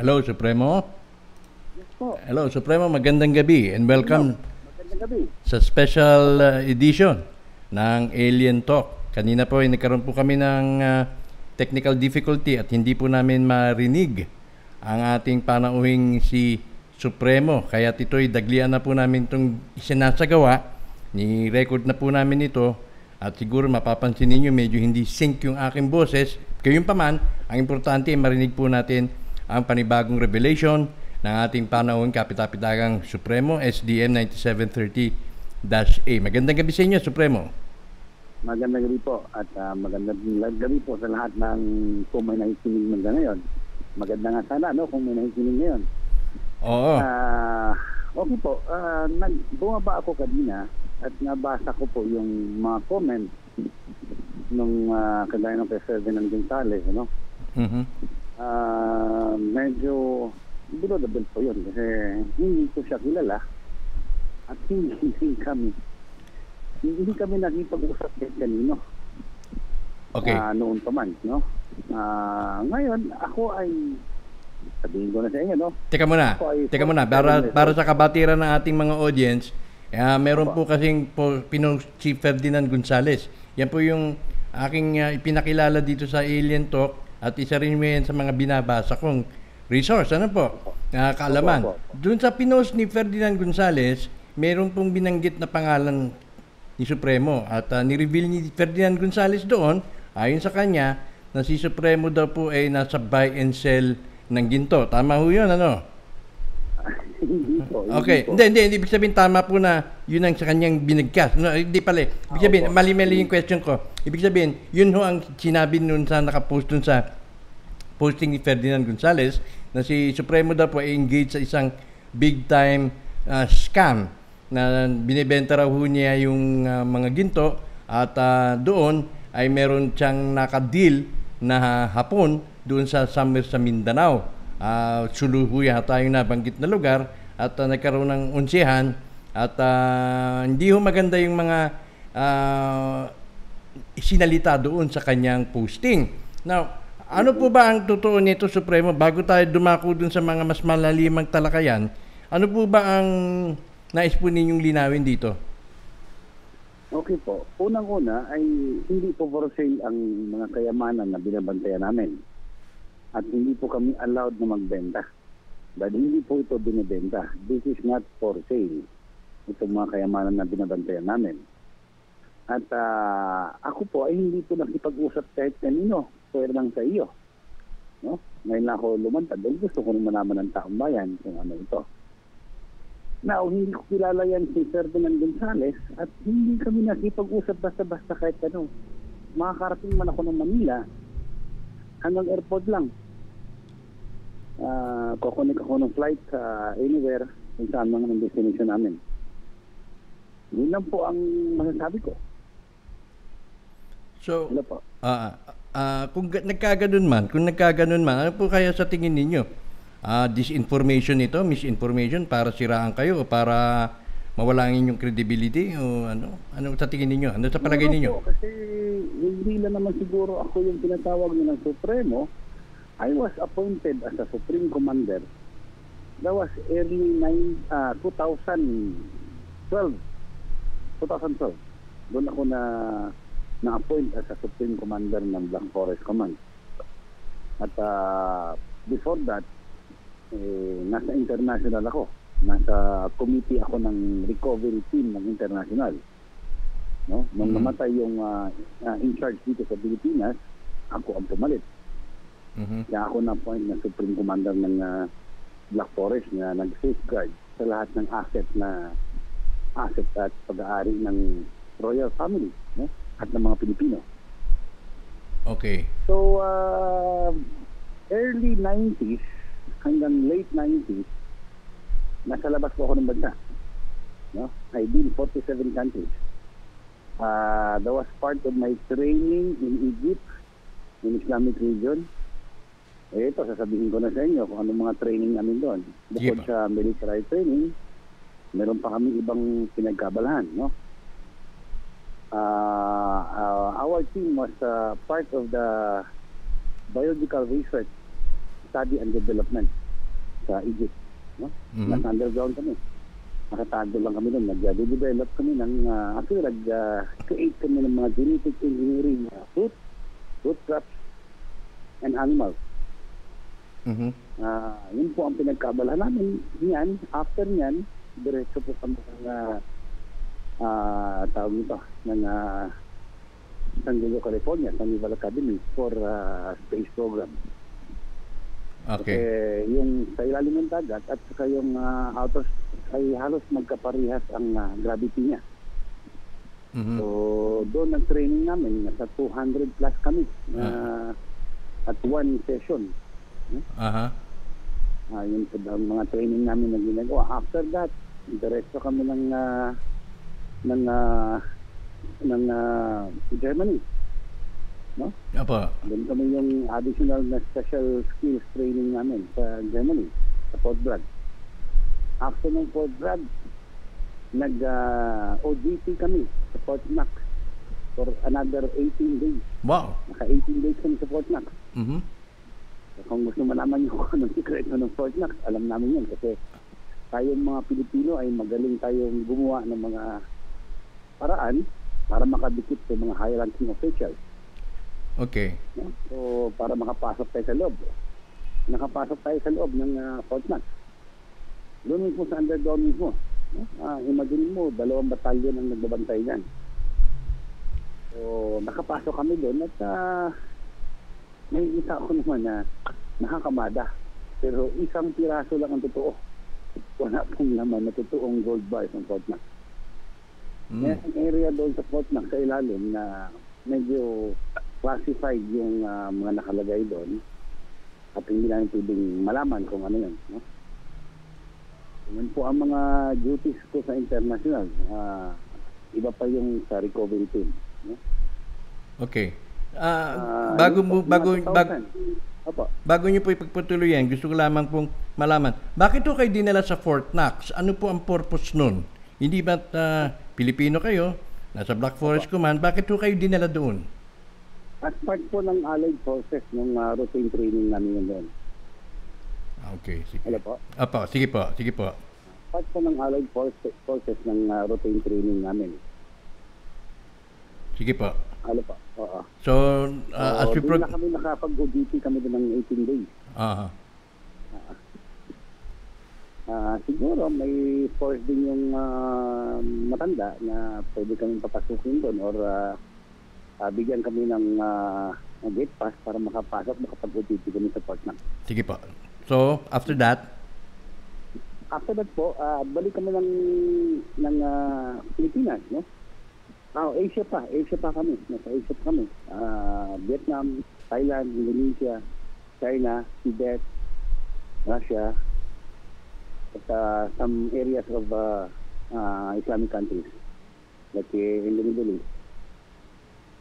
Hello, Supremo. Yes po. Hello, Supremo. Magandang gabi and welcome Magandang gabi. sa special uh, edition ng Alien Talk. Kanina po ay nagkaroon po kami ng uh, technical difficulty at hindi po namin marinig ang ating panauhing si Supremo. Kaya ito'y daglian na po namin itong isinasagawa. Ni-record na po namin ito at siguro mapapansin ninyo medyo hindi sync yung aking boses. Kayong paman, ang importante ay marinig po natin ang panibagong revelation ng ating panahon kapitapitagang Supremo SDM 9730-A. Magandang gabi sa inyo, Supremo. Magandang gabi po at ah, magandang gabi po sa lahat ng kung may nakikinig man ngayon. Maganda nga sana no kung may nakikinig ngayon. Oo. Ah, okay po. Ah, nag bumaba ako kanina at nabasa ko po yung mga comments nung uh, kagaya ng kay Ferdinand Gonzales, ano? Mhm. Ah, medyo below the belt po yun kasi hindi ko siya kilala at hindi, hindi kami hindi kami nakipag-usap kahit kanino Okay. ah, noon pa man no Ah, ngayon ako ay sabihin ko na sa inyo no Teka muna. Ay Teka muna. Para, para sa kabatiran ng ating mga audience, eh, meron po kasing po, pinost si Ferdinand Gonzales. Yan po yung aking uh, ipinakilala dito sa Alien Talk at isa rin mo yan sa mga binabasa kong resource. Ano po? Uh, kaalaman. Opo, opo, Doon sa pinost ni Ferdinand Gonzales, meron pong binanggit na pangalan ni Supremo at uh, ni-reveal ni Ferdinand Gonzales doon, ayon sa kanya, na si Supremo daw po ay nasa buy and sell ng ginto. Tama ho yun, ano? Hindi po hindi Okay. po. Hindi, hindi, hindi. Ibig sabihin, tama po na yun ang sa kanyang binigkas. No, hindi pala. eh. Ibig sabihin, opo. mali-mali yung question ko. Ibig sabihin, yun ho ang sinabi nun sa nakapost dun sa posting ni Ferdinand Gonzales na si Supremo daw po ay engaged sa isang big time ah, scam na binibenta raw ho niya yung ah, mga ginto at ah, doon ay meron siyang nakadeal na hapon doon sa somewhere sa Mindanao. Uh, Suluhuya tayo nabanggit na lugar at ah, nagkaroon ng unsihan at ah, hindi ho maganda yung mga ah, sinalita doon sa kanyang posting. Now, ano po ba ang totoo nito, Supremo? Bago tayo dumako dun sa mga mas malalimang talakayan, ano po ba ang nais po ninyong linawin dito? Okay po. Unang-una ay hindi po for sale ang mga kayamanan na binabantayan namin. At hindi po kami allowed na magbenta. Dahil hindi po ito binibenta. This is not for sale. Itong mga kayamanan na binabantayan namin. At ah, ako po ay hindi po nakipag-usap kahit kanino. Pwede lang sa iyo. No? Ngayon lang ako lumantad dahil gusto ko rin malaman ng taong bayan kung ano ito. Now, hindi ko kilala yan si Ferdinand Gonzales at hindi kami nakipag-usap basta-basta kahit ano. Makakarating man ako ng Manila hanggang airport lang. Ah, kukunik ako ng flight sa anywhere kung saan man ang destination namin. Yun lang po ang masasabi ko. So, Ano po? ah ah, kung ga- nagkaganon man, kung nagkaganon man, ano po kaya sa tingin ninyo? Ah, disinformation ito, misinformation para siraan kayo para mawala ang inyong credibility o ano? Ano sa tingin ninyo? Ano sa palagay? Po, kasi hindi lang naman siguro ako yung tinatawag nyo ng Supremo. I was appointed as a Supreme Commander. That was early nine, ah, 2012. 2012. Doon ako na na-appoint as a Supreme Commander ng Black Forest Command. At ah, before that, eh, nasa international ako. Nasa committee ako ng recovery team ng international. No? Nung Mhm. namatay yung ah, ah, in charge dito sa Pilipinas, ako ang pumalit. Mhm. Kaya ako na-appoint na Supreme Commander ng ah, Black Forest na nag-safeguard sa lahat ng asset na asset at pag-aari ng royal family no? at ng mga Pilipino. Okay. So, uh, early 90s hanggang late 90s, nasa labas po ako ng bansa. No? I've been 47 countries. Uh, that was part of my training in Egypt, in Islamic region. Eh, ito, sasabihin ko na sa inyo kung anong mga training namin doon. Bukod po. sa military training, meron pa kami ibang pinagkabalahan, no? Uh, uh, our team was uh, part of the biological research, study and development sa Egypt. No? Mhm. Nasa underground kami. Nakatago lang kami doon. Nag-develop kami ng, uh, actually, nag-create kami ng mga genetic engineering uh, fruit, fruit crops, and animals. Mhm. Ah, yun po ang pinagkabalahan namin. Yan, after niyan, diretso po kami ng uh, uh, tawag nito, ng uh, San Diego, California, sa Naval Academy for uh, space program. Okay. Kasi yung sa ilalim ng dagat at saka yung uh, outer ay halos magkaparehas ang uh, gravity niya. Mhm. So, doon ang training namin, nasa 200 plus kami na at one session. Aha. Ah, yun po ang mga training namin na ginagawa. After that, diretso kami ng ah, ng ah, ng ah, Germany. No? Apo. Doon kami yung additional na special skills training namin sa Germany, sa Fort Bragg. After ng Fort Bragg, nag ah, OJT kami sa Fort Knox for another 18 days. Wow. Naka 18 days kami sa Fort Knox. Mhm. Kung gusto malaman nyo kung anong sikreto ng Fort Knox, alam namin yan kasi tayong mga Pilipino ay magaling tayong gumawa ng mga paraan para makadikit sa mga high-ranking officials. Okay. So, para makapasok tayo sa loob. Nakapasok tayo sa loob ng ah, Fort Knox. Doon mismo sa underground mismo. Ah, imagine mo, dalawang batalyon ang nagbabantay dyan. So, nakapasok kami doon at ah, nakikita ko naman na nakakamada. Pero isang piraso lang ang totoo. Wala pong laman na totoong gold bar ng Fort Knox. Mm. May area doon sa Fort Knox sa ilalim na medyo classified yung ah, mga nakalagay doon at hindi namin pwedeng malaman kung ano yun. No? Yan po ang mga duties ko sa international. Ah, iba pa yung sa recovery team. No? Okay. Ah, Ah, bago yun mo bago mga bag, 2000. Opo. bago niyo po ipagpatuloy yan, gusto ko lamang pong malaman. Bakit po kayo dinala sa Fort Knox? Ano po ang purpose nun? Hindi ba ah, Pilipino kayo? Nasa Black Forest Command, bakit po kayo dinala doon? As part po ng Allied Forces ng ah, routine training namin yun doon. Ah, Okay, sige. Hello po? Apo, sige po, sige po. Part po ng Allied Forces, Forces ng ah, routine training namin. Sige po. Ano po? Oo. So, as So, we doon prog- na kami nakapag-ODT kami doon ng 18 days. Aha. Ah, siguro may force din yung ah, matanda na pwede kami papasukin doon or ah, ah, bigyan kami ng ng gate pass para makapasok, makapag-ODT kami sa Port Knox. Sige po. So, after that, After that po, ah, balik kami ng, ng ah, Pilipinas, no? Ah, Asia pa, Asia pa kami. Nasa Asia pa kami. Ah, Vietnam, Thailand, Indonesia, China, Tibet, Russia, at ah, some areas of ah, ah, Islamic countries like eh, in the Middle East.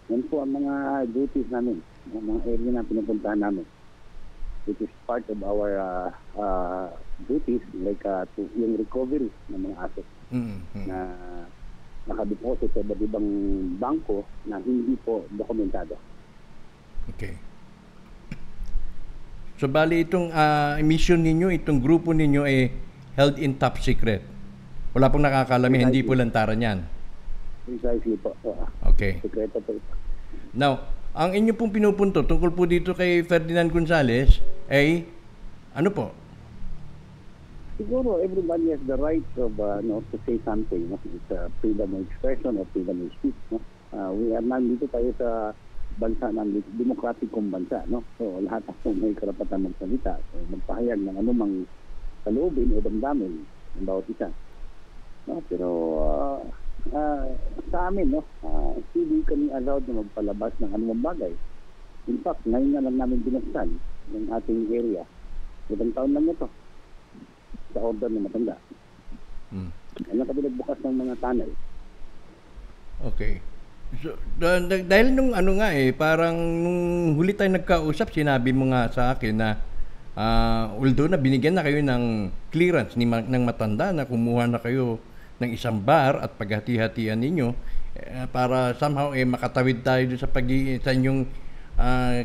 Yan po ang mga duties namin, ang mga area na pinupuntahan namin which is part of our uh, uh, duties like uh, to, yung recovery ng mga assets mm, mm. na nakadeposit sa iba't ibang bangko na hindi po dokumentado. Okay. So bali itong ah, mission ninyo, itong grupo ninyo ay held in top secret. Wala pong nakakalami, hindi po lantaran yan. Precisely po. Okay. sekreto po ito. Now, ang inyo pong pinupunto tungkol po dito kay Ferdinand Gonzales ay ano po? Siguro everybody has the right of uh, no, to say something. No? It's uh, freedom of expression or freedom of speech. No? Uh, we are nandito tayo sa bansa ng demokratikong bansa. No? So lahat ako may karapatan magsalita. So, magpahayag ng anumang kalubin o damdamin ng bawat isa. No? Pero uh, uh, sa amin, no, uh, hindi kami allowed na magpalabas ng anumang bagay. In fact, ngayon na lang namin binuksan ng ating area. Ilang taon lang ito sa order ng matanda. Hmm. Ano kami nagbukas ng mga tunnel. Okay. So, da- da- dahil nung ano nga eh, parang nung huli tayo nagkausap, sinabi mo nga sa akin na ah, although na binigyan na kayo ng clearance ni ng matanda na kumuha na kayo ng isang bar at paghati-hatian ninyo eh, para somehow eh makatawid tayo sa pag sa inyong ah,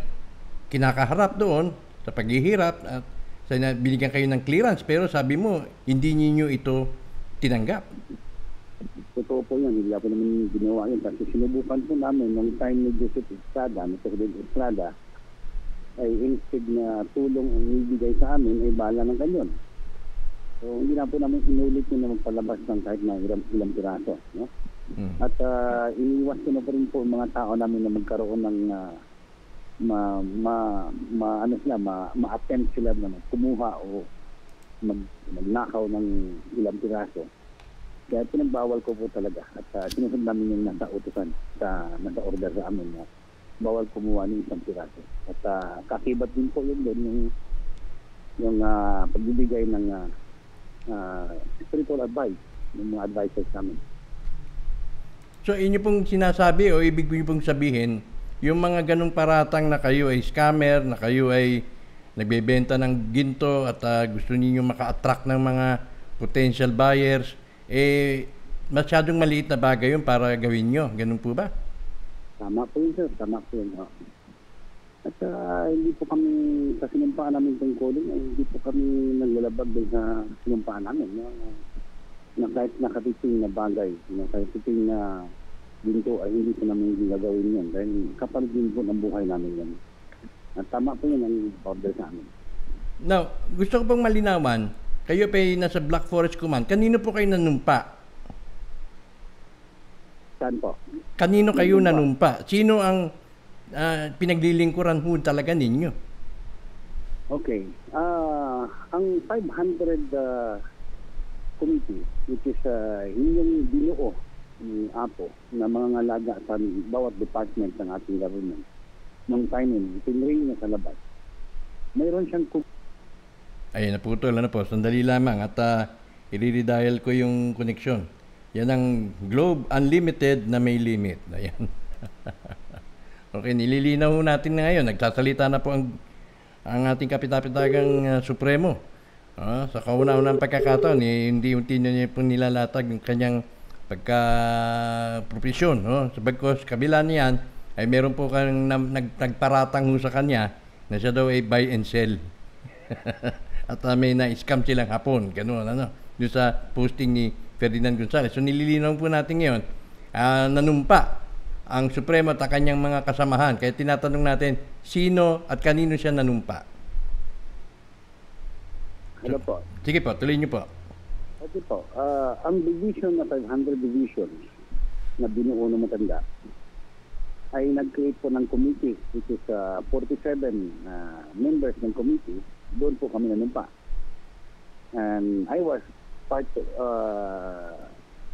kinakaharap doon sa paghihirap at Sa binigyan kayo ng clearance pero sabi mo hindi niyo ito tinanggap. Totoo po yun, hindi ako naman ginawa yun. Kasi sinubukan po namin nung time ni Joseph Estrada, ni President Estrada, ay instead na tulong ang ibigay sa amin, ay bala ng ganyan. So, hindi na po namin inulit na magpalabas ng kahit na ilang, ilang piraso. No? Mm. At ah, iniwas ko na po rin po mga tao namin na magkaroon ng ah, ma, ma, ma, ano sila, ma, ma-attempt sila na kumuha o mag, magnakaw ng ilang piraso. Kaya pinagbawal ko po talaga at uh, sinusunod namin yung nasa utusan sa nasa order sa amin na bawal kumuha ng isang piraso. At ah, kakibat din po yun din yung yung ah, pagbibigay ng ah, ah, spiritual advice ng mga advisors namin. So inyo pong sinasabi o ibig niyo pong sabihin, yung mga ganong paratang na kayo ay scammer, na kayo ay nagbebenta ng ginto at ah, gusto niyo maka-attract ng mga potential buyers, eh masyadong maliit na bagay yun para gawin nyo. Ganun po ba? Tama po yun, sir. Tama po yun. At ah, hindi po kami, sa sinumpaan namin tungkulin, ay hindi po kami naglalabag din sa sinumpaan namin. No? Na kahit nakatiting na bagay, na kahit titing na ginto ay hindi po namin gagawin yan. Dahil kapalit din po ng buhay namin yan. At tama po yun ang order sa amin. Now, gusto ko pong malinawan, kayo pa nasa Black Forest Command. Kanino po kayo nanumpa? Saan po? Kanino kayo nanumpa? Sino ang ah, pinaglilingkuran ho talaga ninyo? Okay. Ah, ang 500 uh, committee, which is uh, yung binuo ni APO na mga ngalaga sa bawat department ng ating government. Nung time yun, pinring niya sa labas. Mayroon siyang Ayun, naputol. Ano po? Sandali lamang. At uh, i-redial ko yung connection. Yan ang Globe Unlimited na may limit. Ayan. okay, nililinaw natin na ngayon. Nagsasalita na po ang, ang ating kapitapitagang uh, Supremo. Ah, sa kauna-unang pagkakataon, eh, hindi unti na niya po nilalatag yung kanyang pagka-profesyon. No? Sabagkos, kabila niyan, ay meron po kang nam- nag, nagparatang sa kanya na siya daw ay buy and sell. At uh, may na-scam silang hapon, gano'n, ano, doon sa posting ni Ferdinand Gonzales. So nililinaw po natin ngayon, ah, nanumpa ang Supremo at ang kanyang mga kasamahan. Kaya tinatanong natin, sino at kanino siya nanumpa? Hello po. Sige po, tuloy niyo po. Okay po. Ah, ang division na 500 division na binuo ng matanda ay nag-create po ng committee which is ah, 47 ah, members ng committee. Doon po kami nanumpa. And I was part uh,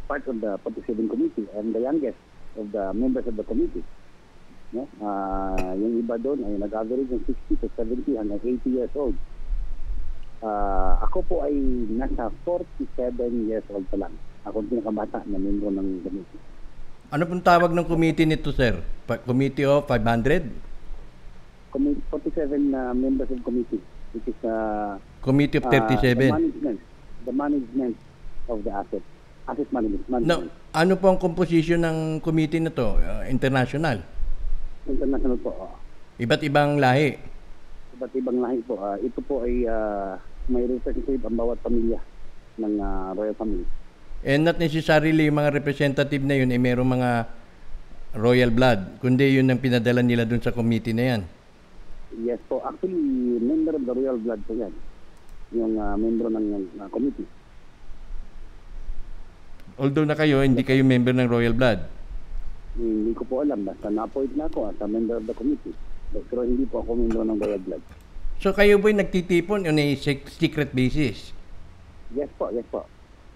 part of the 47 committee and the youngest of the members of the committee. No? Ah, yung iba doon ay nag-average ng 60 to 70 hanggang 80 years old. Ah, ako po ay nasa 47 years old pa lang. Ako ang pinakabata na membro ng committee. Ano pong tawag ng committee nito, sir? Pa- committee of 500? Commi- 47 na members of committee, which is uh, Committee of uh, the 37? management, the management of the asset, asset management. No, management. ano po ang composition ng committee na to? Uh, international? International po. oh. Iba't ibang lahi? Iba't ibang lahi po. Ah, ito po ay ah, may representative ang bawat pamilya ng ah, royal family. And not necessarily yung mga representative na yun ay merong mga royal blood, kundi yun ang pinadala nila dun sa committee na yan. Yes po. Actually, member of the royal blood po yan. Yung ah, membro ng ah, committee. Although na kayo, hindi kayo member ng royal blood. Hindi ko po alam. Basta na-appoint na ako as a member of the committee. Pero hindi po ako member ng royal blood. So kayo po'y nagtitipon on a sec- secret basis. Yes po, yes po.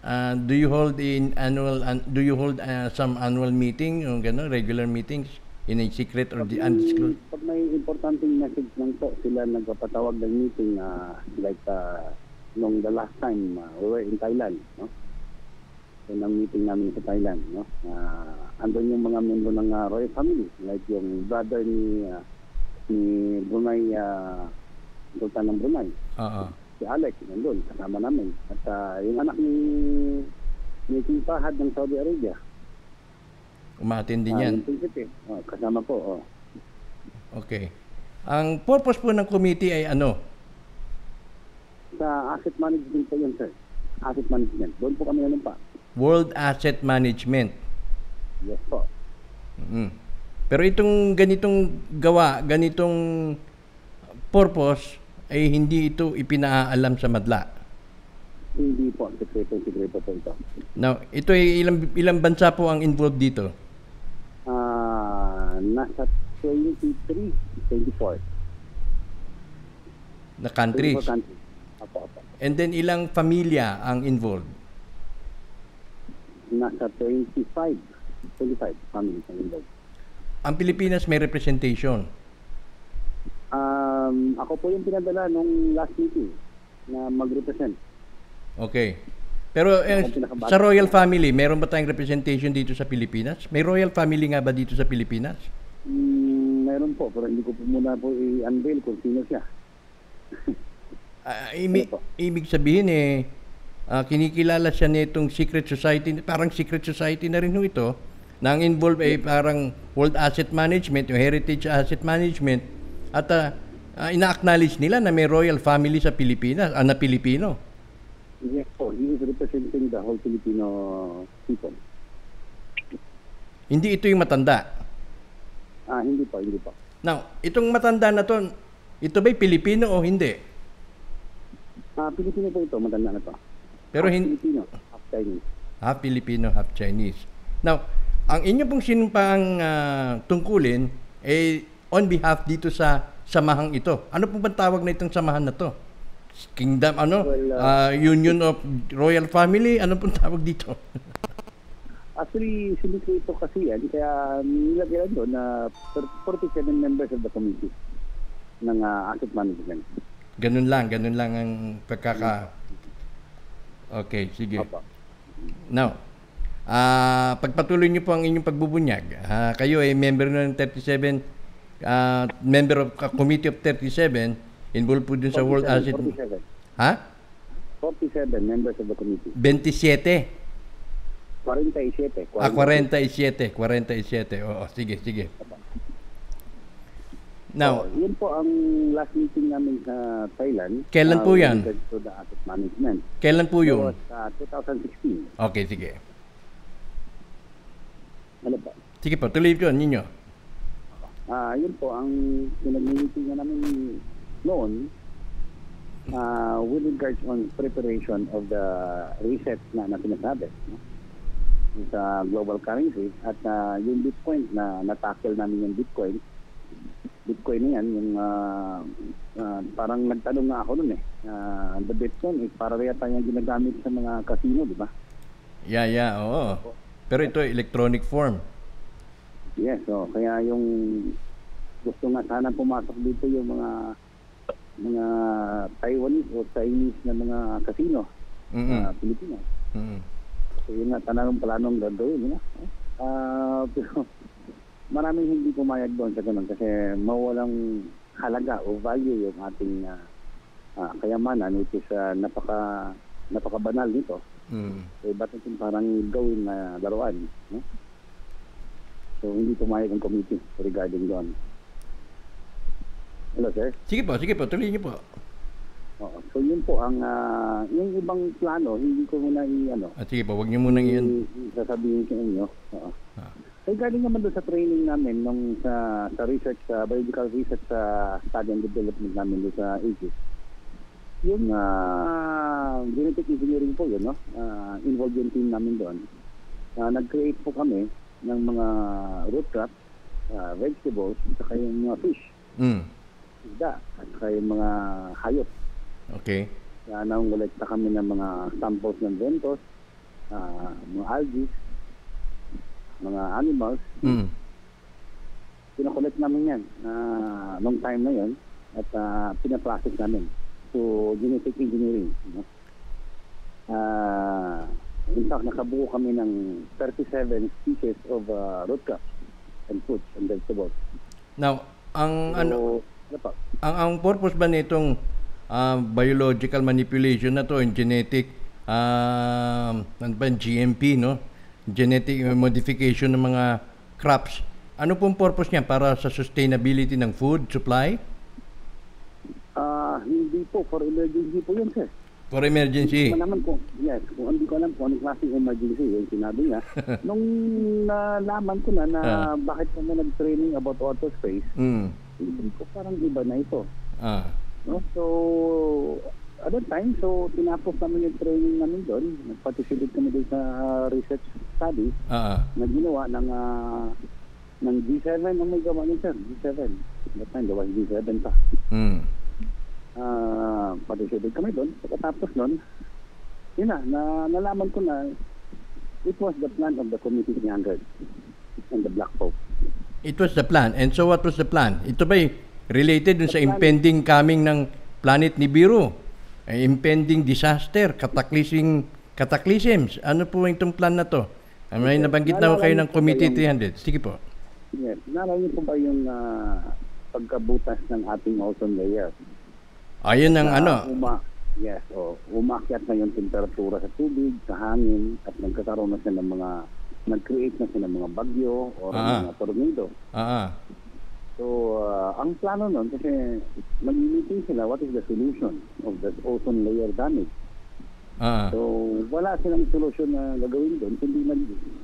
Uh, do you hold in annual an- do you hold uh, some annual meeting o gano regular meetings in a secret or the undisclosed? Pag may importanteng message lang po, sila nagpapatawag ng meeting ah, like uh, nung the last time ah, we were in Thailand, no? Yun ang meeting namin sa Thailand, no? Uh, andun yung mga membro ng ah, royal family, like yung brother ni ah, ni Brunei, uh, Sultan ng Brunei, Oo. si Alex, nandun, kasama namin. At ah, yung anak ni ni King Fahad ng Saudi Arabia, Umatin din yan. yung prinsipe, oh, kasama po, oh. Okay. Ang purpose po ng committee ay ano? Sa asset management po yun, sir. Asset management. Doon po kami nanumpa. World Asset Management. Yes po. Mm. Pero itong ganitong gawa, ganitong purpose, ay hindi ito ipinaalam sa madla. Hindi po. Sekreto, sekreto po ito. Now, ito ay ilang, ilang bansa po ang involved dito? Ah, nasa 23, 24. Na countries. 24 countries. Apo, apo. And then ilang pamilya ang involved? Nasa 25. 25 families ang involved. Ang Pilipinas may representation. Um, ako po yung pinadala nung last meeting na mag-represent. Okay. Pero eh, sa royal family, meron ba tayong representation dito sa Pilipinas? May royal family nga ba dito sa Pilipinas? Mm, meron po, pero hindi ko po muna po i-unveil kung sino siya. Ah, imi- Ano ibig sabihin eh, ah, kinikilala siya nitong secret society, parang secret society na rin ho ito, na ang involved ay parang World Asset Management, yung Heritage Asset Management, at ah, ah, ina-acknowledge nila na may royal family sa Pilipinas, ah, na Pilipino. Yes po, he is representing the whole Filipino people. Hindi ito yung matanda. Ah, hindi po, hindi po. Now, itong matanda na to, ito ba'y Pilipino o hindi? Ah, Pilipino po ito, matanda na to. Pero half hin- Filipino, half Chinese. half Filipino, half Chinese. Now, ang inyo pong sinumpang ah, tungkulin ay on behalf dito sa samahang ito. Ano pong bang tawag na itong samahan na to? Kingdom, ano? Well, Ah, Union of Royal Family? Ano pong tawag dito? Actually, sinuko ito kasi yan, kaya nilagyan doon na 47 members of the committee ng ah, asset management. ganun lang, ganun lang ang pagkaka... Okay, sige. Opo. Now, ah pagpatuloy niyo po ang inyong pagbubunyag. Ah, kayo ay member ng 37 ah, member of ah, committee of 37 involved po dun sa World 47, Asset 47. Ha? 47 members of the committee. 27. 47. Ah 47, 47. Oo, sige, sige. Now, So, yun po ang last meeting namin sa Thailand. Kailan uh, po yan? related To the asset management. kailan po yun? was uh, 2016. Okay, sige. Ano po? Sige po, tuloy po ninyo. Ah, yun po ang pinag-meeting na namin noon uh, with regards on preparation of the reset na na sinasabi no? sa global currency at uh, yung Bitcoin na natackle namin yung Bitcoin Bitcoin na yan yung ah, ah, parang nagtanong nga ako noon eh Ah, the Bitcoin is para yata yung ginagamit sa mga casino di ba Yeah, yeah, oo. Pero ito electronic form. Yes, so kaya yung gusto nga sana pumasok dito yung mga mga Taiwanese o Chinese na mga casino Mm. sa Pilipinas. Mm. So yun nga tanong planong gagawin, no? Ah, pero maraming hindi pumayag doon sa ganun kasi mawalang halaga o value yung ating ah, ah, kayamanan which is ah, napaka napakabanal nito. Mm. So iba't natin parang gawin na laruan, no? So hindi pumayag ang committee regarding doon. Hello, sir. Sige po, sige po, tuloy niyo po. Oo. So yun po ang ah, yung ibang plano hindi ko muna i ano At sige po, wag niyo muna i- i- sasabihin sa inyo. Oo. Ah. Regarding naman doon sa training namin nung sa sa research sa biological research sa study and development namin doon sa Aegis. Yung ah, genetic engineering po yun, no? Ah, involved yung team namin doon. Ah, nag-create po kami ng mga root crops, ah, vegetables, saka yung mga fish, Mm. isda, at saka yung mga hayop. Okay. Kaya nangolekta kami ng mga samples ng ventos, ah, mga algae, mga animals. Mm. Pinakolekt namin yan ah, nung time na yon at uh, pinaprocess namin to genetic engineering. No? Ah, in fact, nakabuo kami ng 37 species of ah, root crops and fruits and vegetables. Now, ang ano ano pa? ang ang purpose ba nitong ah, biological manipulation na to, yung genetic um ano ba, GMP no? Genetic modification ng mga crops. Ano pong purpose niya para sa sustainability ng food supply? Ah, Ah, hindi po. For emergency po yun, sir. For emergency. Hindi ko naman kung, yes, kung hindi ko alam kung anong klaseng emergency yung sinabi niya. Nung nalaman ko na na Ah. bakit kami nag-training about auto space, Mm. hindi ko parang iba na ito. Ah. No? So, at that time, so tinapos namin yung training namin doon. Nag-participate kami doon sa ah, research study Ah. na ginawa ng ah, ng G7 ang may gawa niya, sir. G7. That time, gawa yung G7 pa. Mm. Ah, participate kami doon. Pagkatapos doon, yun na, na, nalaman ko na it was the plan of the Committee 300 and the Black Pope. It was the plan. And so what was the plan? Ito ba'y related dun sa impending coming ng planet Nibiru? Impending disaster, cataclysm, cataclysms. Ano po itong plan na to? Ah, May nabanggit na kayo ng Committee 300. Sige po. Yes. Niyo po ba yung ah, pagkabutas ng ating ozone layer? Ayun ang Na ano. Uma, yes, o umakyat na yung temperatura sa tubig, sa hangin, at nagkakaroon na siya ng mga, nag-create na siya ng mga bagyo o Ah. mga tornado. Ah, ah. So, ah, ang plano nun, kasi mag-meeting sila, what is the solution of the ozone layer damage? Ah, So, wala silang solusyon na gagawin doon, kundi nag,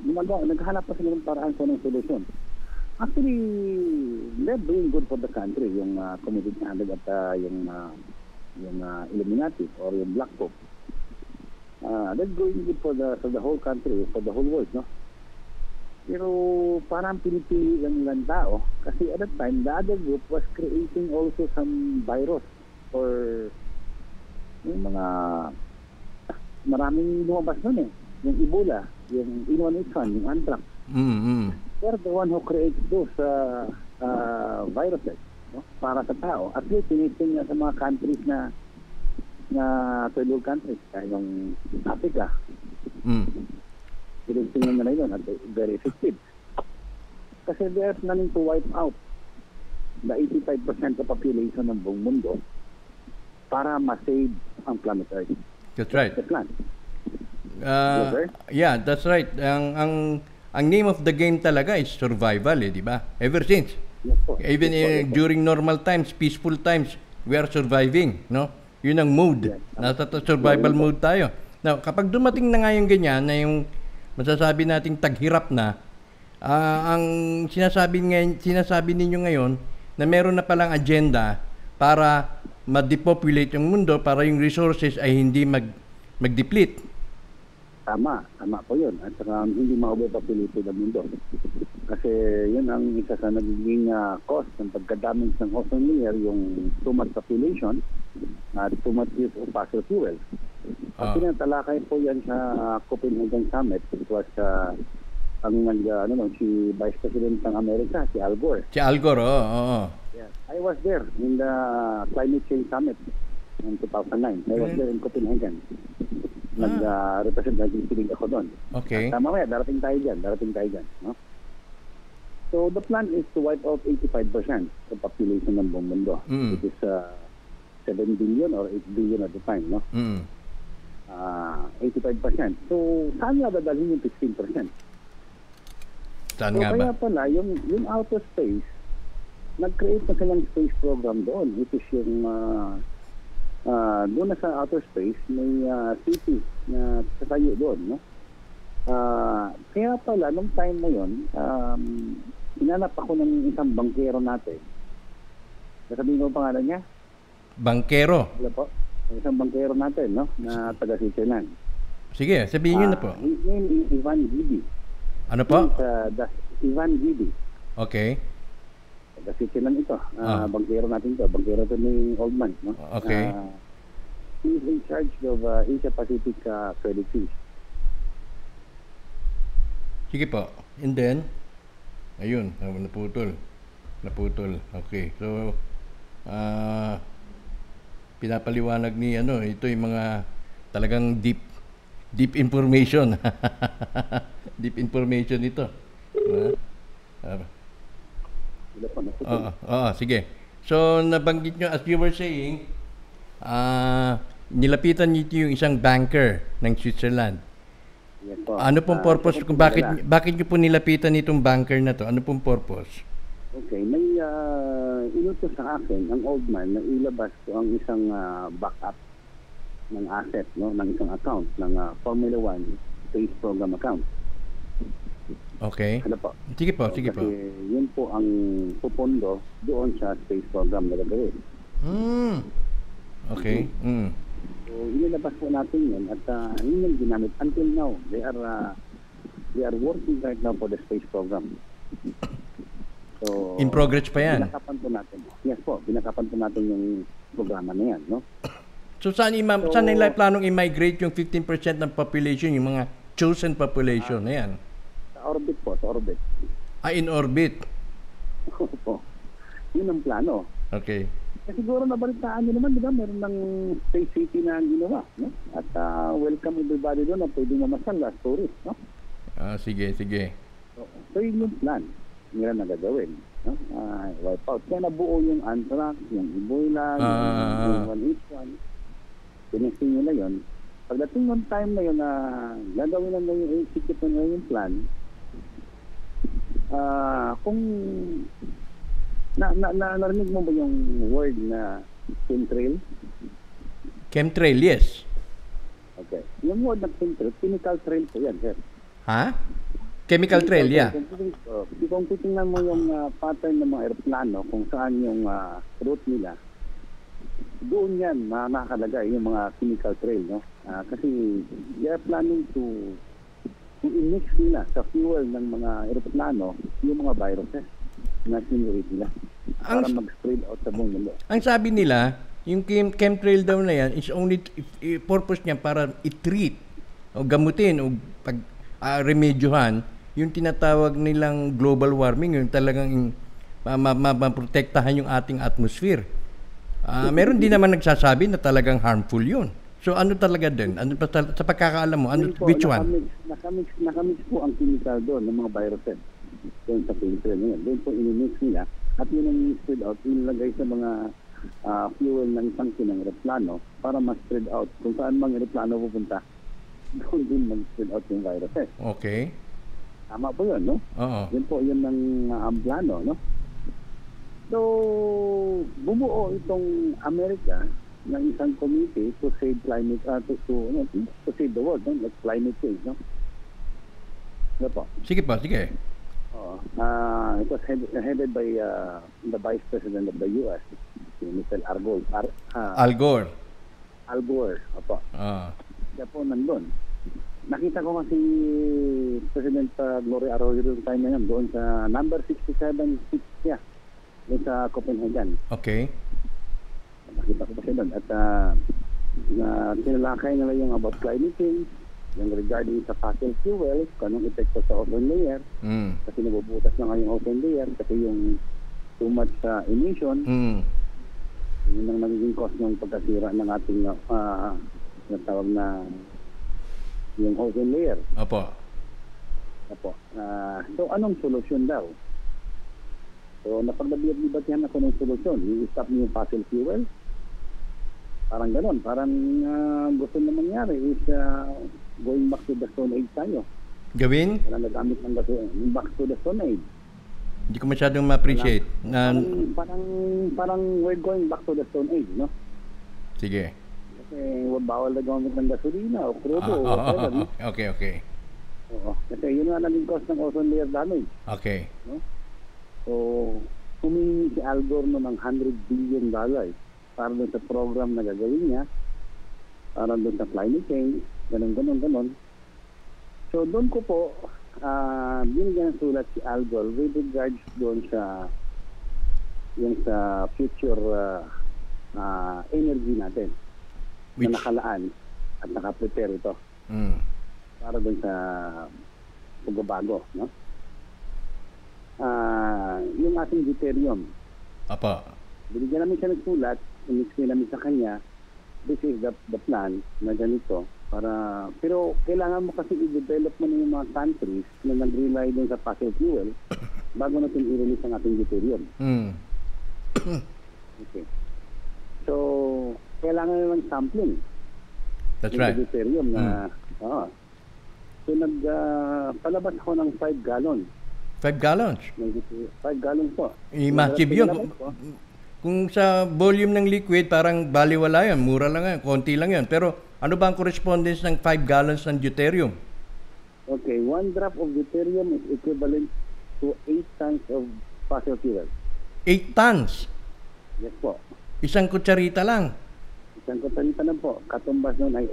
gumagawa, naghahanap pa sila ng paraan kung anong solusyon. Actually, they're doing good for the country, yung uh, Committee 100 at ah, yung, ah, yung ah, Illuminati or yung Black Pope. Uh, they're doing good for the, for the whole country, for the whole world, no? Pero parang pinipili lang ilang tao kasi at that time, the other group was creating also some virus or yung mga maraming lumabas nun eh. Yung Ebola, yung H1N1, yung anthrax. mm, mm. They're the one who creates those uh, uh, viruses no? para sa tao. At least, tinitin niya sa mga countries na na third world countries, kaya yung Africa, Mm. Tinitingnan nila yun at very effective. Kasi they're planning to wipe out the 85% of population ng buong mundo para ma-save ang planet Earth. That's right. The plan. Yes, sir? yeah, that's right. Ang ang ang name of the game talaga is survival, eh, di ba? Ever since. Yes po. Even Yes po, eh, yes po. during normal times, peaceful times, we are surviving, no? Yun ang mode. Yes. Nasa survival mode tayo. Now, kapag dumating na nga yung ganyan, na yung masasabi nating taghirap na, ah, ang sinasabi, ngayon, sinasabi ninyo ngayon, na meron na palang agenda para ma-depopulate yung mundo, para yung resources ay hindi mag, mag-deplete. Tama, tama po yun. At saka hindi ma-overpopulated ang mundo. Kasi yun ang isa sa nagiging ah, cost ng pagkadaming ng ozone layer, yung too much population at too much use of fossil fuel. At Ah. tinatalakay po yan sa ah, Copenhagen Summit. It was ah, ang ah, ano, no, si Vice President ng Amerika, si Al Gore. Si Al Gore, oo. oo. Yes. I was there in the Climate Change Summit in 2009. I was there in Copenhagen. Nag-represent, nag-ipilig ako doon. Okay. At uh, mamaya, darating tayo dyan, darating tayo dyan. No? So, the plan is to wipe out 85% of population ng buong mundo. Mm. Which is uh, 7 billion or 8 billion at the time, no? Mm. Uh, 85%. So, saan nga dadalhin yung 15%? Saan So, nga ba? kaya pala, yung, yung outer space, nag-create na silang space program doon, which is yung, uh, uh, doon na sa outer space, may uh, city na tatayo doon, no? Ah, kaya pala, nung time na yon, um, hinanap ako ng isang bankero natin. Sasabihin ko ang pangalan niya? Bangkero. Wala po. Isang bankero natin, no? Na taga Switzerland. Sige, sabihin nyo na po. Ah, His name is Ivan Gidi. Ano po? He's, uh, the- Ivan Gidi. Okay. Switzerland ito. Ah. Ah, Bankero natin to. Bankero to ni Oldman. No? Okay. Ah, he is in charge of uh, Asia Pacific uh, Credit Suisse. Sige po. And then, ayun, naputol. Naputol. Okay. So, ah, pinapaliwanag ni ano, ito yung mga talagang deep deep information. deep information ito. Ah, ah, Sila naputol. Oo, oo, sige. So, nabanggit nyo, as you were saying, ah, nilapitan niyo yung isang banker ng Switzerland. Yes po. Ano pong Ah, purpose ito kung bakit nila. bakit niyo po nilapitan itong banker na to? Ano pong purpose? Okay, may uh, inutos sa akin ang old man na ilabas ko ang isang ah, backup ng asset, no, ng isang account ng ah, Formula 1 space program account. Okay. Ano po? Sige po, sige Kasi po. yun po ang pupondo doon sa space program na gagawin. Hmm. Okay. Hmm. So, inilabas po natin yun at uh, yun yung ginamit. Until now, they are uh, they are working right now for the space program. So, In progress pa yan. Binakapan po natin. Yes po, binakapan po natin yung programa na yan, no? So saan, ima- So- saan nila planong i-migrate yung 15% ng population, yung mga chosen population na yan? Orbit po, sa orbit. Ah, in orbit. Opo. Yun ang plano. Okay. Eh, siguro nabalitaan nyo naman, di ba? Meron ng space city na ginawa, no? At uh, welcome everybody doon na pwedeng mamasal as tourist, no? Ah, sige, sige. So, so yun yung plan nila na gagawin. No? Uh, wipe out. Kaya nabuo yung Antrax, yung Ebola, Ah. yung 181. Tinesting nila yun. Pagdating ng time na yun na gagawin na na yung execute na yung plan, ah kung na, na, na, narinig mo ba yung word na chemtrail? Chemtrail, yes. Okay. Yung word na chemtrail, chemical trail po yan, sir. Ha? Chemical trail, yeah. Oh, kung titingnan mo yung ah, pattern ng mga aeroplano, kung saan yung ah, route nila, doon yan ma- nakakalagay yung mga chemical trail, no? Ah, kasi they are planning to to mix nila sa fuel ng mga aeroplano yung mga viruses na sinurit nila para Ang- mag-spread out sa buong mundo. Ang sabi nila, yung chem- chemtrail daw na yan is only, t- purpose niya para i-treat o gamutin o pag ah, remedyohan yung tinatawag nilang global warming, yung talagang ma- ma- ma- maprotektahan yung ating atmosphere. Ah, meron din naman nagsasabi na talagang harmful yun. So ano talaga din? Ano pa sa pagkakaalam mo? Ano, po, which one? nakamix, Nakamix, po ang chemical doon ng mga viruses doon sa na yun. Doon po inimix nila at yun ang spread out, inilagay sa mga ah, fuel ng tangke ng aeroplano para ma-spread out. Kung saan mang aeroplano pupunta, doon din mag-spread out yung viruses. Okay. Tama po yun, no? Oo. Yun po yun ang uh, ang plano, no? So, bumuo itong Amerika ng isang committee to save climate, uh, to, to, ano, to save the world, no? Like climate change, no? Ano po? Sige pa, sige. Oo. Uh, it was head, headed by uh, the Vice President of the U.S., si Mr. Argol, Ar, uh, Al Gore. Al Gore. Opo. Ah. Siya po nandun. Nakita ko kasi President uh, Gloria Arroyo doon time na yun, doon sa number 67 seat siya, doon sa Copenhagen. Okay. Nakita ko pa doon. At uh, na tinalakay nila yung about climate change, yung regarding sa fossil fuel, kung anong epekto sa ozone layer, Mm. kasi nabubutas na nga yung ozone layer, kasi yung too much uh, emission, Mm. yun ang nagiging cause ng pagkasira ng ating uh, natawag na yung ozone layer. Opo. Apo. Ah, so, anong solusyon daw? So, napaglabiat-libatihan ako ng solusyon. I-stop niyo yung fossil fuel. Parang ganon. Parang ah, gusto na mangyari is ah, going back to the Stone Age tayo. Gawin? Wala nagamit ng gaso. Back to the Stone Age. Hindi ko masyadong ma-appreciate. Parang, parang, parang we're going back to the Stone Age, no? sige. Kasi bawal na gamit ng gasolina o crudo Ah, o ah, whatever, ah, no? ah, okay, okay. Oo. Kasi yun nga naging cause ng ozone layer damage. Okay. No? So, humingi si Al Gore no ng 100 billion dollars para doon sa program na gagawin niya, para doon sa climate change, ganun, ganun, ganun. So, doon ko po, ah binigyan ng sulat si Al Gore with regards doon sa yung sa future ah, ah, energy natin Which, na nakalaan at nakaprepare ito mm, para doon sa pagbabago, no? Ah, yung ating deuterium, apa. binigyan namin siya ng sulat, in-explain namin sa kanya, this is the, the plan na ganito, para, pero kailangan mo kasi i-develop mo na yung mga countries na nag-rely doon sa fossil fuel bago natin i-release ang ating deuterium. Mm, Okay. So, kailangan na ng sampling. that's right. deuterium na, oo. So, nag, ah, palabas ako ng 5 gallon 5 gallons. May 5 gallons po. Eh, massive yun. Kung, sa volume ng liquid, parang baliwala yan. Mura lang yan. Konti lang yan. Pero ano ba ang correspondence ng 5 gallons ng deuterium? Okay, one drop of deuterium is equivalent to 8 tons of fossil fuel. 8 tons. Yes po. Isang kutsarita lang. Isang katalita na po, katumbas nun ay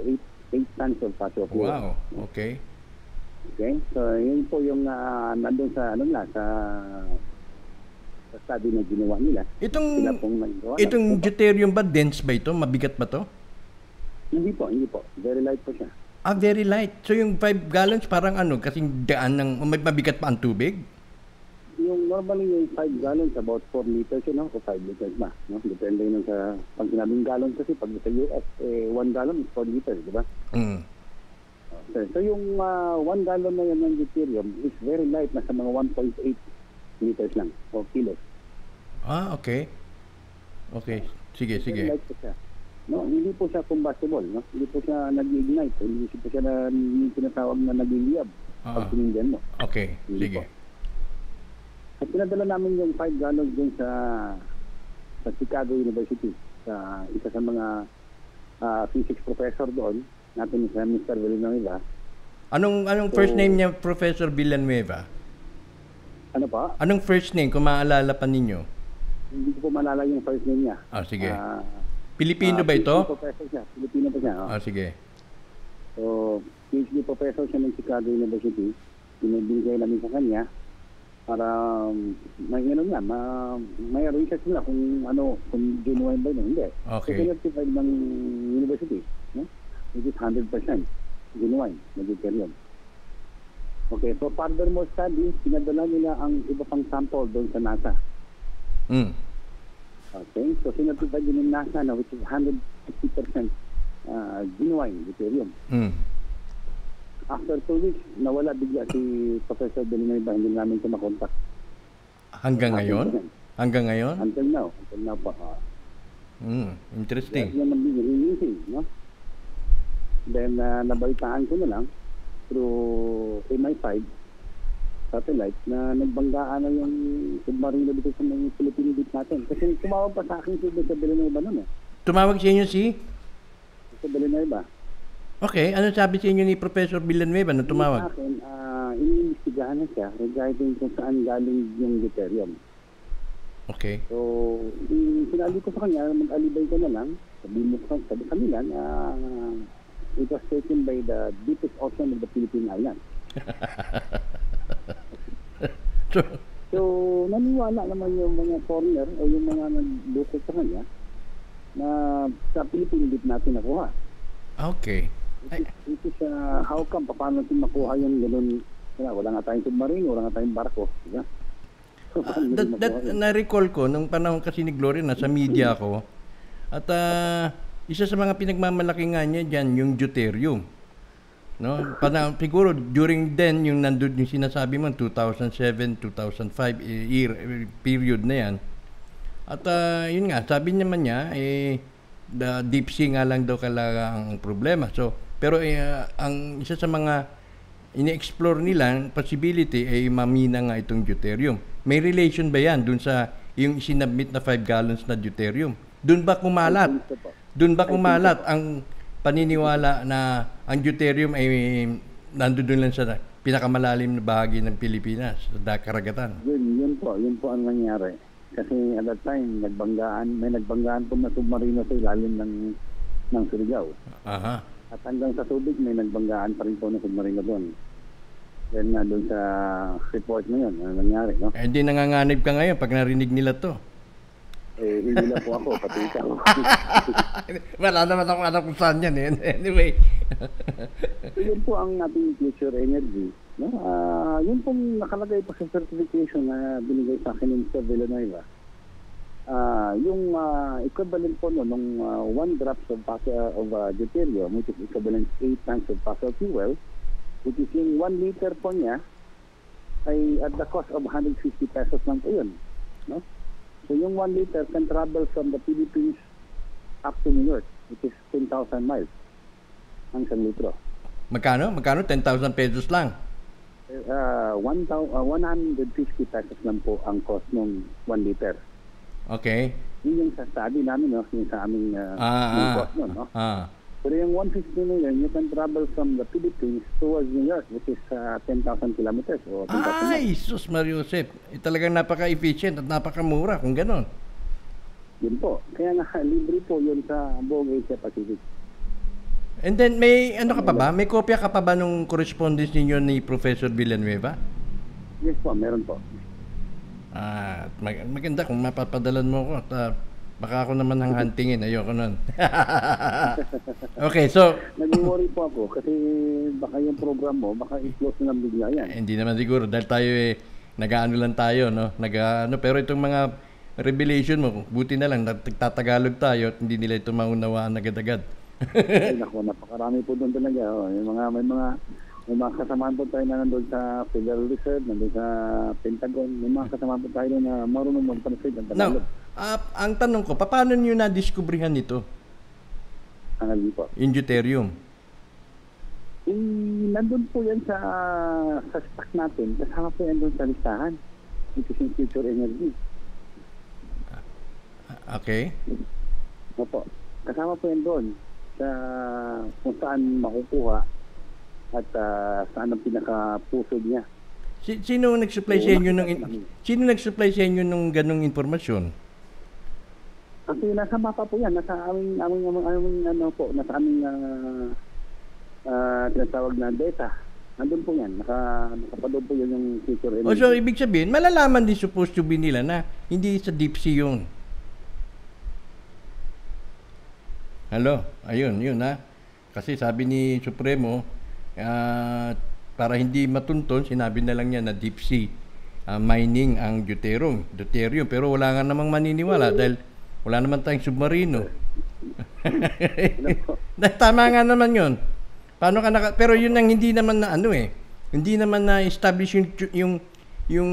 8, 8 tons of fossil fuel. Wow. Okay. Okay? So, yun po yung ah, nandun sa, ano na, sa, sa study na ginawa nila. Itong itong deuterium ba dense ba ito? Mabigat ba to? Hindi po, hindi po. Very light po siya. Ah, very light. So yung 5 gallons parang ano, kasing daan ng may mabigat pa ang tubig? Yung normally yung 5 gallons, about 4 liters yun, no? o 5 liters ba? No? Depende yun sa, pag sinabing gallon kasi, pag sa US, eh, 1 gallon is 4 liters, di ba? Mm. Okay. So yung 1 gallon na yan ng deuterium is very light, nasa mga 1.8 liters lang, o kilos. Ah, okay. Okay. Sige, Very sige. light po siya. No, hindi po siya combustible, no? Hindi po siya nag-ignite, hindi po siya na tinatawag na nag-liyab Ah. pag sinindyan mo. Okay, Hindi sige. po. At pinadala namin yung 5 gallons dun sa sa Chicago University sa isa sa mga ah, physics professor doon natin sa Mr. Villanueva. Anong anong first name niya, Professor Villanueva? Ano pa? Anong first name kung maalala pa ninyo? Hindi ko po yung first name niya. Ah, sige. Ah, Pilipino ah, ba ito? PhD professor siya. Pilipino pa siya. oh. Ah, sige. So, PhD professor siya ng Chicago University. Binibigay namin sa kanya para um, may ano niya, ma, may research nila kung ano, kung genuine ba yun. Hindi. Okay. So, certified ng university. No? Which is 100% genuine na deuterium. Okay, so furthermore study, pinadala nila ang iba pang sample doon sa NASA. Mm. Okay, so sinertified din ng NASA na which is 150% uh, genuine deuterium. Mm. After two weeks, nawala bigla si Professor Villanueva, hindi namin siya makontak. Hanggang ngayon? Hanggang ngayon? Until now, until now pa. Uh, Mm. Interesting. Yan ang no? Then, uh, nabalitaan ko na lang through MI5 satellite na nagbanggaan na yung submarino dito sa mga Philippine beach natin. Kasi tumawag pa sa akin si Dr. Villanueva nun eh. Tumawag sa inyo si? Dr. Villanueva. Okay, ano sabi sa inyo ni Professor Villanueva nung Sa tumawag? akin, uh, iniimbestigahan na siya regarding kung saan galing yung deuterium. Okay. So, yung sinabi ko sa kanya, mag-alibay ka na lang, sabi mo sa kanila na uh, it was taken by the deepest ocean of the Philippine Islands. So, So, naniwala naman yung mga foreigner o yung mga nagdukot sa kanya na sa Philippine deep natin nakuha. okay. It is, it is uh, how come, paano natin makuha yung ganun, wala, wala nga tayong submarine, wala nga tayong barko. Diba? So, paano that, that, na-recall ko nung panahon kasi ni Gloria nasa media ako. At ah, isa sa mga pinagmamalaki nga niya diyan yung deuterium. No? Pana, siguro during then yung nandun yung sinasabi mo 2007, 2005 eh, year eh, period na yan. At ah, yun nga, sabi naman niya eh the deep sea nga lang daw kalaga ang problema. So, pero eh, ang isa sa mga ini-explore nila possibility ay mamina nga itong deuterium. May relation ba yan dun sa yung sinabmit na 5 gallons na deuterium? Dun ba kumalat? Dun ba kumalat ang paniniwala na ang deuterium ay nandun dun lang sa pinakamalalim na bahagi ng Pilipinas, sa karagatan? Yun, yun po, yun po ang nangyari. Kasi at that time, nagbanggaan, may nagbanggaan po na submarino sa ilalim ng, ng Surigao. Aha. At hanggang sa tubig, may nagbanggaan pa rin po na submarino doon. Then, na doon sa report na yun, ano nangyari, no? Eh, di nanganganib ka ngayon pag narinig nila to. Eh, hindi lang po ako, pati ikaw. Wala naman akong alam kung saan yan eh. Anyway. so, yun po ang ating future energy. No? Ah, yun pong nakalagay po sa certification na binigay sa akin ng Mr. Villanueva. Ah, yung ah, equivalent po no, nung 1 drops of, fossil, of uh, deuterium, which is equivalent 8 tons of fossil fuel, which is yung 1 liter po niya, ay at the cost of 150 pesos lang po yun. No? So yung 1 liter can travel from the Philippines up to New York, which is 10,000 miles ang isang litro. Magkano? Magkano? 10,000 pesos lang. uh, 1, uh, 150 pesos lang po ang cost ng 1 liter. Okay. Yun yung sa study namin, no? yung sa aming uh, Ah, ah, cost nun. No? ah. Pero yung 150 na yun, you can travel from the Philippines towards New York, which is uh, 10,000 kilometers o 10,000 miles. Ay, sus Mariusep. Eh, talagang napaka-efficient at napakamura kung ganon. Yun po. Kaya nga, libre po yun sa buong Asia Pacific. And then, may ano ka pa ba? May kopya ka pa ba nung correspondence ninyo ni Professor Villanueva? Yes po, meron po. Ah, mag- maganda kung mapapadalan mo ko at ah, baka ako naman ang huntingin. Ayoko nun. okay, so, Nag-worry po ako kasi baka yung program mo, baka i-close na bigla yan. Eh, hindi naman siguro dahil tayo eh nag-ano lang tayo no nag ano pero itong mga revelation mo buti na lang nagtatagalog tayo at hindi nila ito maunawaan agad-agad Ay, naku, napakarami po doon talaga. Oh. May mga, may mga, may mga kasamahan po tayo na nandun sa Federal Reserve, nandun sa Pentagon. May mga kasamahan po tayo na marunong mag-translate ng now Tagalog. ah, ang tanong ko paano niyo na diskubrihan ito Ang alin po. in deuterium Eh, nandun po yan sa sa stock natin. Kasama po yan doon sa listahan. Which is in future energy. Ah, okay Opo. Kasama po yan doon sa kung saan makukuha at ah, saan ang pinaka-puso niya. si, sino nag-supply sa inyo ng in- sino nag-supply sa inyo ng ganong informasyon Kasi nasa mapa po yan, nasa aming, aming, aming, aming ano po, nasa aming uh, uh, tinatawag na data. Nandun po yan, naka, nakapadog po yun yung future o so ibig sabihin malalaman din supposed to be nila na hindi sa deep sea yun Hello, ayun, yun ha. Kasi sabi ni Supremo, ah, para hindi matunton, sinabi na lang niya na deep sea ah, mining ang deuterium, deuterium. Pero wala nga namang maniniwala dahil wala naman tayong submarino. Tama nga naman yun. Paano ka naka, pero yun ang hindi naman na ano eh. Hindi naman na establish yung, yung, yung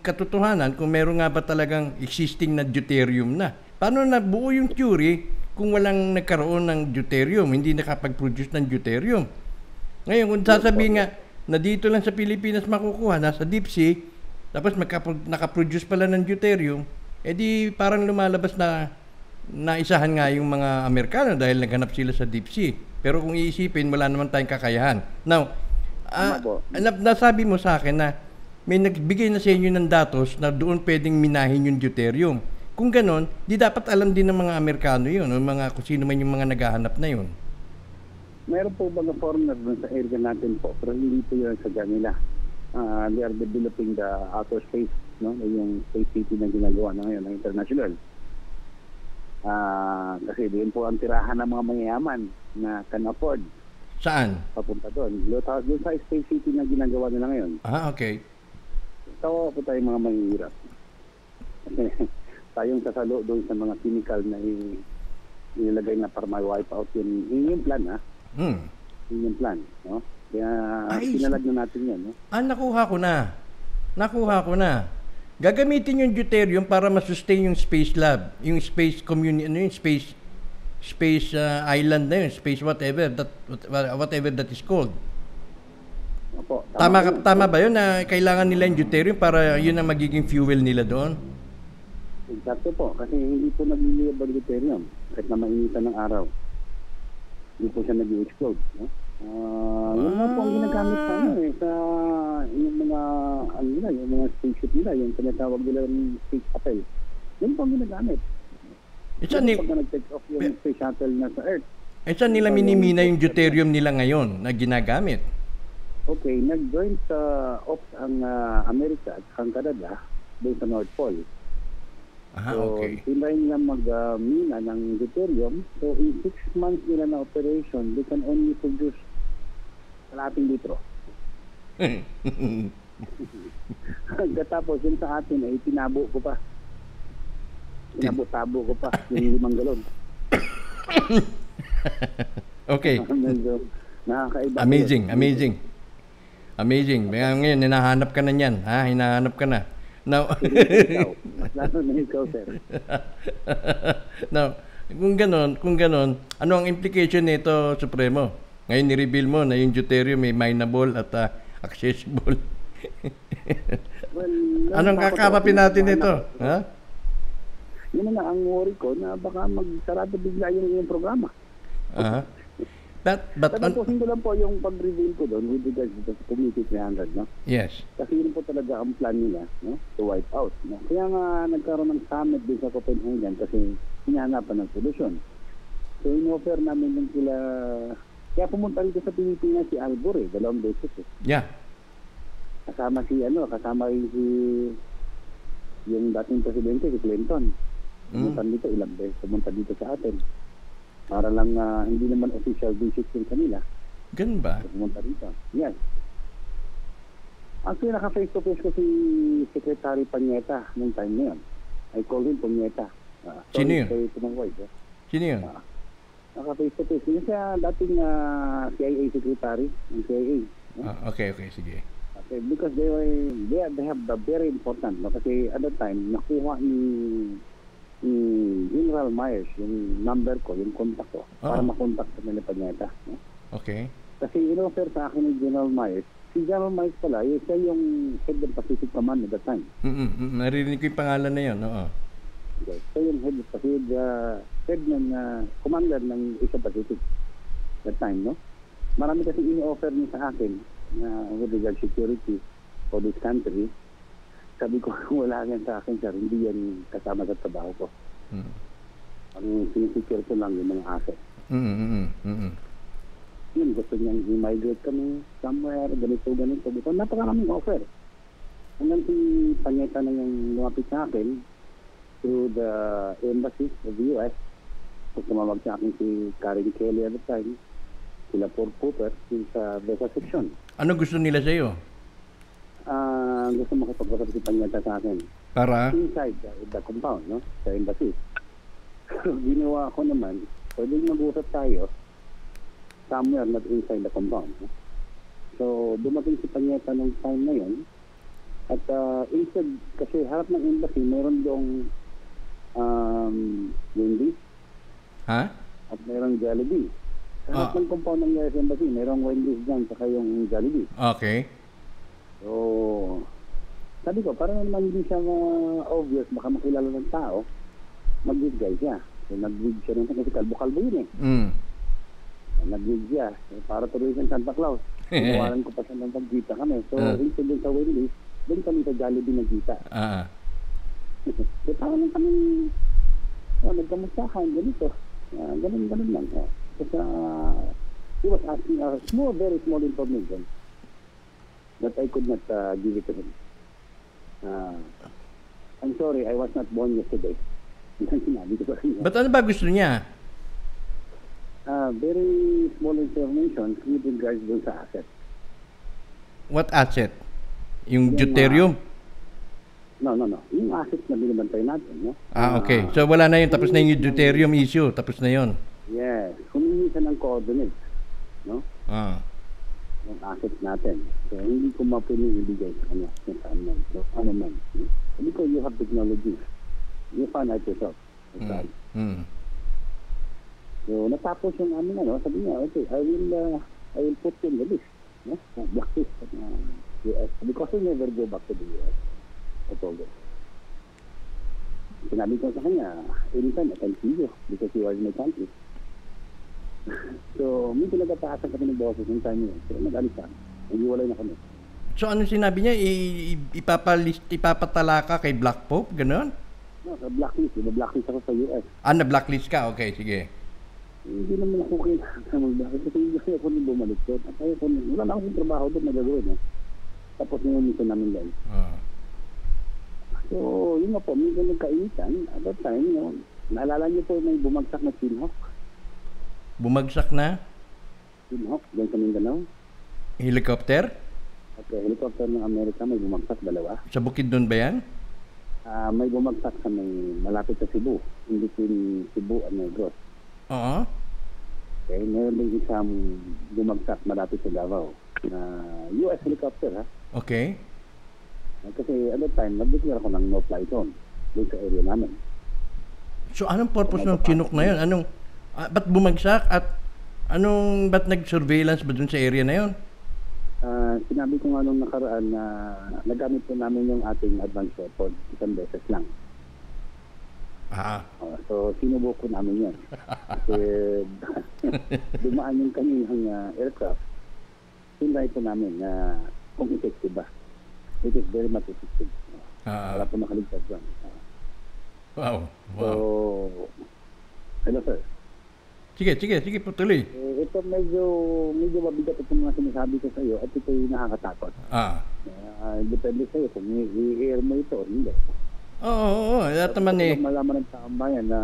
katotohanan kung meron nga ba talagang existing na deuterium na. Paano na buo yung theory kung walang nagkaroon ng deuterium, hindi nakapag-produce ng deuterium. Ngayon, kung sasabihin nga na dito lang sa Pilipinas makukuha, nasa deep sea, tapos magkapro- nakaproduce pala ng deuterium, edi parang lumalabas na naisahan nga yung mga Amerikano dahil naghanap sila sa deep sea. Pero kung iisipin, wala naman tayong kakayahan. Now, na- nasabi mo sa akin na may nagbigay na sa inyo ng datos na doon pwedeng minahin yung deuterium. Kung ganon, di dapat alam din ng mga Amerikano yun, o mga kung sino man yung mga naghahanap na yun. Meron po mga foreigner dun sa area natin po, pero hindi po yun sa nila. Ah, they are developing the outer space, no? yung space city na ginagawa na ngayon ng international. Ah, kasi doon po ang tirahan ng mga mayayaman na can afford Saan? papunta doon. Doon sa- space city na ginagawa nila ngayon. Ah, okay. Tawa po tayo mga mahihirap. Tayong sasalo doon sa mga chemical na i- nilagay na para ma-wipe out yun. Yun yung plan, ha? Hmm. Yun yung plan, no? Kaya Ay, pinalag na natin yan, no? Ah, nakuha ko na. Nakuha ko na. Gagamitin yung deuterium para ma-sustain yung space lab, yung space community, ano yung space space uh, island na yun, space whatever that what- whatever that is called. Opo, Tama ka- yun. tama ba 'yun na kailangan nila yung deuterium para 'yun ang magiging fuel nila doon? Exacto po, kasi hindi po nag-live ang deuterium kahit na mainitan ng araw. Hindi po siya nag-explode, no? Ah, yun nga po ang ginagamit sa ano eh, sa yung mga, ano nila, yung mga spaceship nila, yung tinatawag nila ng space shuttle. Yun po ang ginagamit. Isa Yun ni Pag nag-take off yung space shuttle na sa Earth, isa nila minimina yung deuterium nila ngayon na ginagamit. Okay, nag-joint sa ops ang ah, Amerika at ang Canada doon sa North Pole. Ah, so, okay. tinry nila mag-mina ng deuterium. So, in six months nila na operation, they can only produce kalating litro. Pagkatapos, yun sa atin ay tinabo ko pa. Tinabo-tabo ko pa yung limang galon. okay. Medyo nakakaiba. Amazing, yun. amazing. Amazing. Ngayon, hinahanap ka na niyan. Ha? Hinahanap ka na. Now, lalo na ikaw, sir. now, kung ganon, kung ganon, ano ang implication nito, Supremo? Ngayon, ni-reveal mo na yung deuterium may mineable at ah, accessible. Well, Anong na natin ito? Ha? Yun na ang worry ko na baka magsarado bigla yung iyong programa. Aha. But, but, Tatapusin ko lang po yung pag-reveal ko doon with regards to the Committee 300, no? yes. Kasi yun po talaga ang plan nila, no? To wipe out, no? Kaya nga nagkaroon ng summit din sa Copenhagen kasi hinahanapan ng solusyon. So, in-offer namin yung sila... Kaya pumunta rito sa Pilipinas si Al Gore, eh, dalawang beses eh. Yeah. Kasama si, ano, kasama rin si... Yung dating presidente, si Clinton. Pumunta dito, ilang beses pumunta dito sa atin. Para lang, ah, hindi naman official visit yung kanila. Ganun ba? Pumunta dito. Yes. Actually, naka-face to face ko si Secretary Panyeta nung time na yun. I call him Panyeta. Ah, Sino yun? Sorry wife. Eh. Sino yun? Ah, naka-face to face. Yun siya dating ah, CIA Secretary ng CIA. no? Ah, okay, okay, sige. Okay, because they were, they, they have the very important, no? Kasi at that time, nakuha ni, ni General Myers yung number ko, yung contact ko, para Oo. makontak sa nila Panyeta. No? Okay. Kasi in-offer sa akin ni General Myers, si General Myers pala, eh, siya yung head ng Pacific Command at that time. Mm-mm, mm, narinig ko yung pangalan na yun. Oo. Okay. Siya yung head of Pacific, uh, head ng uh, commander ng Asia Pacific that time, no? Marami kasi in-offer niya sa akin na with regard security for this country. Sabi ko, wala yan sa akin, sir. Hindi yan kasama sa trabaho ko. Mm. Ang sinisecure ko lang yung mga asset. Mm, mm, mm, Yun, gusto niyang i-migrate kami somewhere, ganito, ganito. Dito, napakaraming offer. Hanggang si Panyeta na yung lumapit sa akin through the embassy of the US. So, tumawag sa akin si Karen Kelly at the time, sila Paul Cooper, sa Besa section. Ano gusto nila sa iyo? Ah, gusto makipag-usap Panyeta sa akin. Para? Inside the, the compound, no? Sa embassy. So, ginawa ko naman, pwedeng mag-usap tayo somewhere not inside the compound. No? So, dumating si Panyeta nung time na yun. At uh, instead, kasi harap ng embassy, mayroon doong um, Wendy's Ha? at mayroong Jollibee. Sa harap Ah. ng compound ng US Embassy, mayroong Wendy's dyan, saka yung Jollibee. Okay. So, sabi ko, parang naman hindi siya uh, obvious, baka makilala ng tao, mag-wig siya. So, nag-wig siya nung kasi kalbo-kalbo yun eh. Mm. Nag-wig siya. So, para tuloy siyang Santa Claus. Tinawaran ko pa siya ng pagkita kami. So, Ah. instead dun sa Wendy's, doon kami sa Jollibee nagkita. Ah. so, parang lang kami, oh, nagkamustahan, ganito. Uh, ganun, ganun lang. Oh. Kasi, uh, he was asking a small, very small information that I could not uh, give it to him. Uh, I'm sorry, I was not born yesterday. Ba't ano ba gusto niya? Uh, very small information with regards dun sa asset. What asset? Yung Yung, deuterium? No, no, no. Yung asset na binibantay natin, no? Ah, okay. Uh, So wala na yun. Tapos na yung deuterium issue. Tapos na yun. yes. Humingi siya ng coordinates, no? Ah. Yung assets natin. So, hindi ko mapiling ibigay sa kanya saan man. So, ano man. Sabi ko, you have technology. You find out yourself. Mm. Saan. Mm. So, natapos yung aming ano, sabi niya, okay, I will, uh, I will put in the list. No? Uh, blacklist of uh, US. Because we never go back to the US. I told her. Sinabi ko sa kanya, anytime I can see you because you are in my country. So, may pinagtataasan kami ng boses yung time yun. So, nag-alis ka. Nag-iwalay na kami. So ano sinabi niya? I- ipapalist, ipapatala ka kay Black Pope? Ganon? No, sa blacklist. Iba blacklist ako sa US. Ah, na-blacklist ka? Okay, sige. Hindi naman ako kailangan mag-blacklist kasi hindi ako nung bumalik doon. At ayaw ko, wala na akong trabaho doon na gagawin. Eh. Tapos nilimitan namin doon. Ah. So, yun nga po, medyo nagkainitan. At that time, know, naalala niyo po may bumagsak na Sinhawk. Bumagsak na? Sinhawk, doon sa Mindanao. Helicopter? Uh, helicopter ng Amerika may bumagsak, dalawa. Sa bukid doon ba yan? Ah, may bumagsak sa may malapit sa Cebu, in between Cebu and Negros. Oo. Okay, meron din isang bumagsak malapit sa Davao na US helicopter ha. Okay. Kasi at that time, nag-declare ako ng no-fly zone doon sa area namin. So anong purpose ng Chinook na yun? Anong, ah, ba't bumagsak at anong, ba't nag-surveillance ba doon sa area na yun? Ah, sinabi ko nga nung nakaraan na nagamit po namin yung ating advance record isang beses lang. Ah, Ah, so, sinubok ko namin yan. Kasi dumaan yung kanilang uh, aircraft. Tinry po namin na kung effective ba. It is very much effective. ah, Wala po nakaligtas doon. Ah, wow, so, wow. hello sir. Sige, sige, sige tuloy. Eh, ito medyo, medyo mabigat itong mga sinasabi ko sa iyo at ito yung nakakatakot. Ah. Ah, depende sa iyo kung i-air mo ito o hindi. Oo, oo, oo. Lahat naman eh. Malaman ng taong bayan na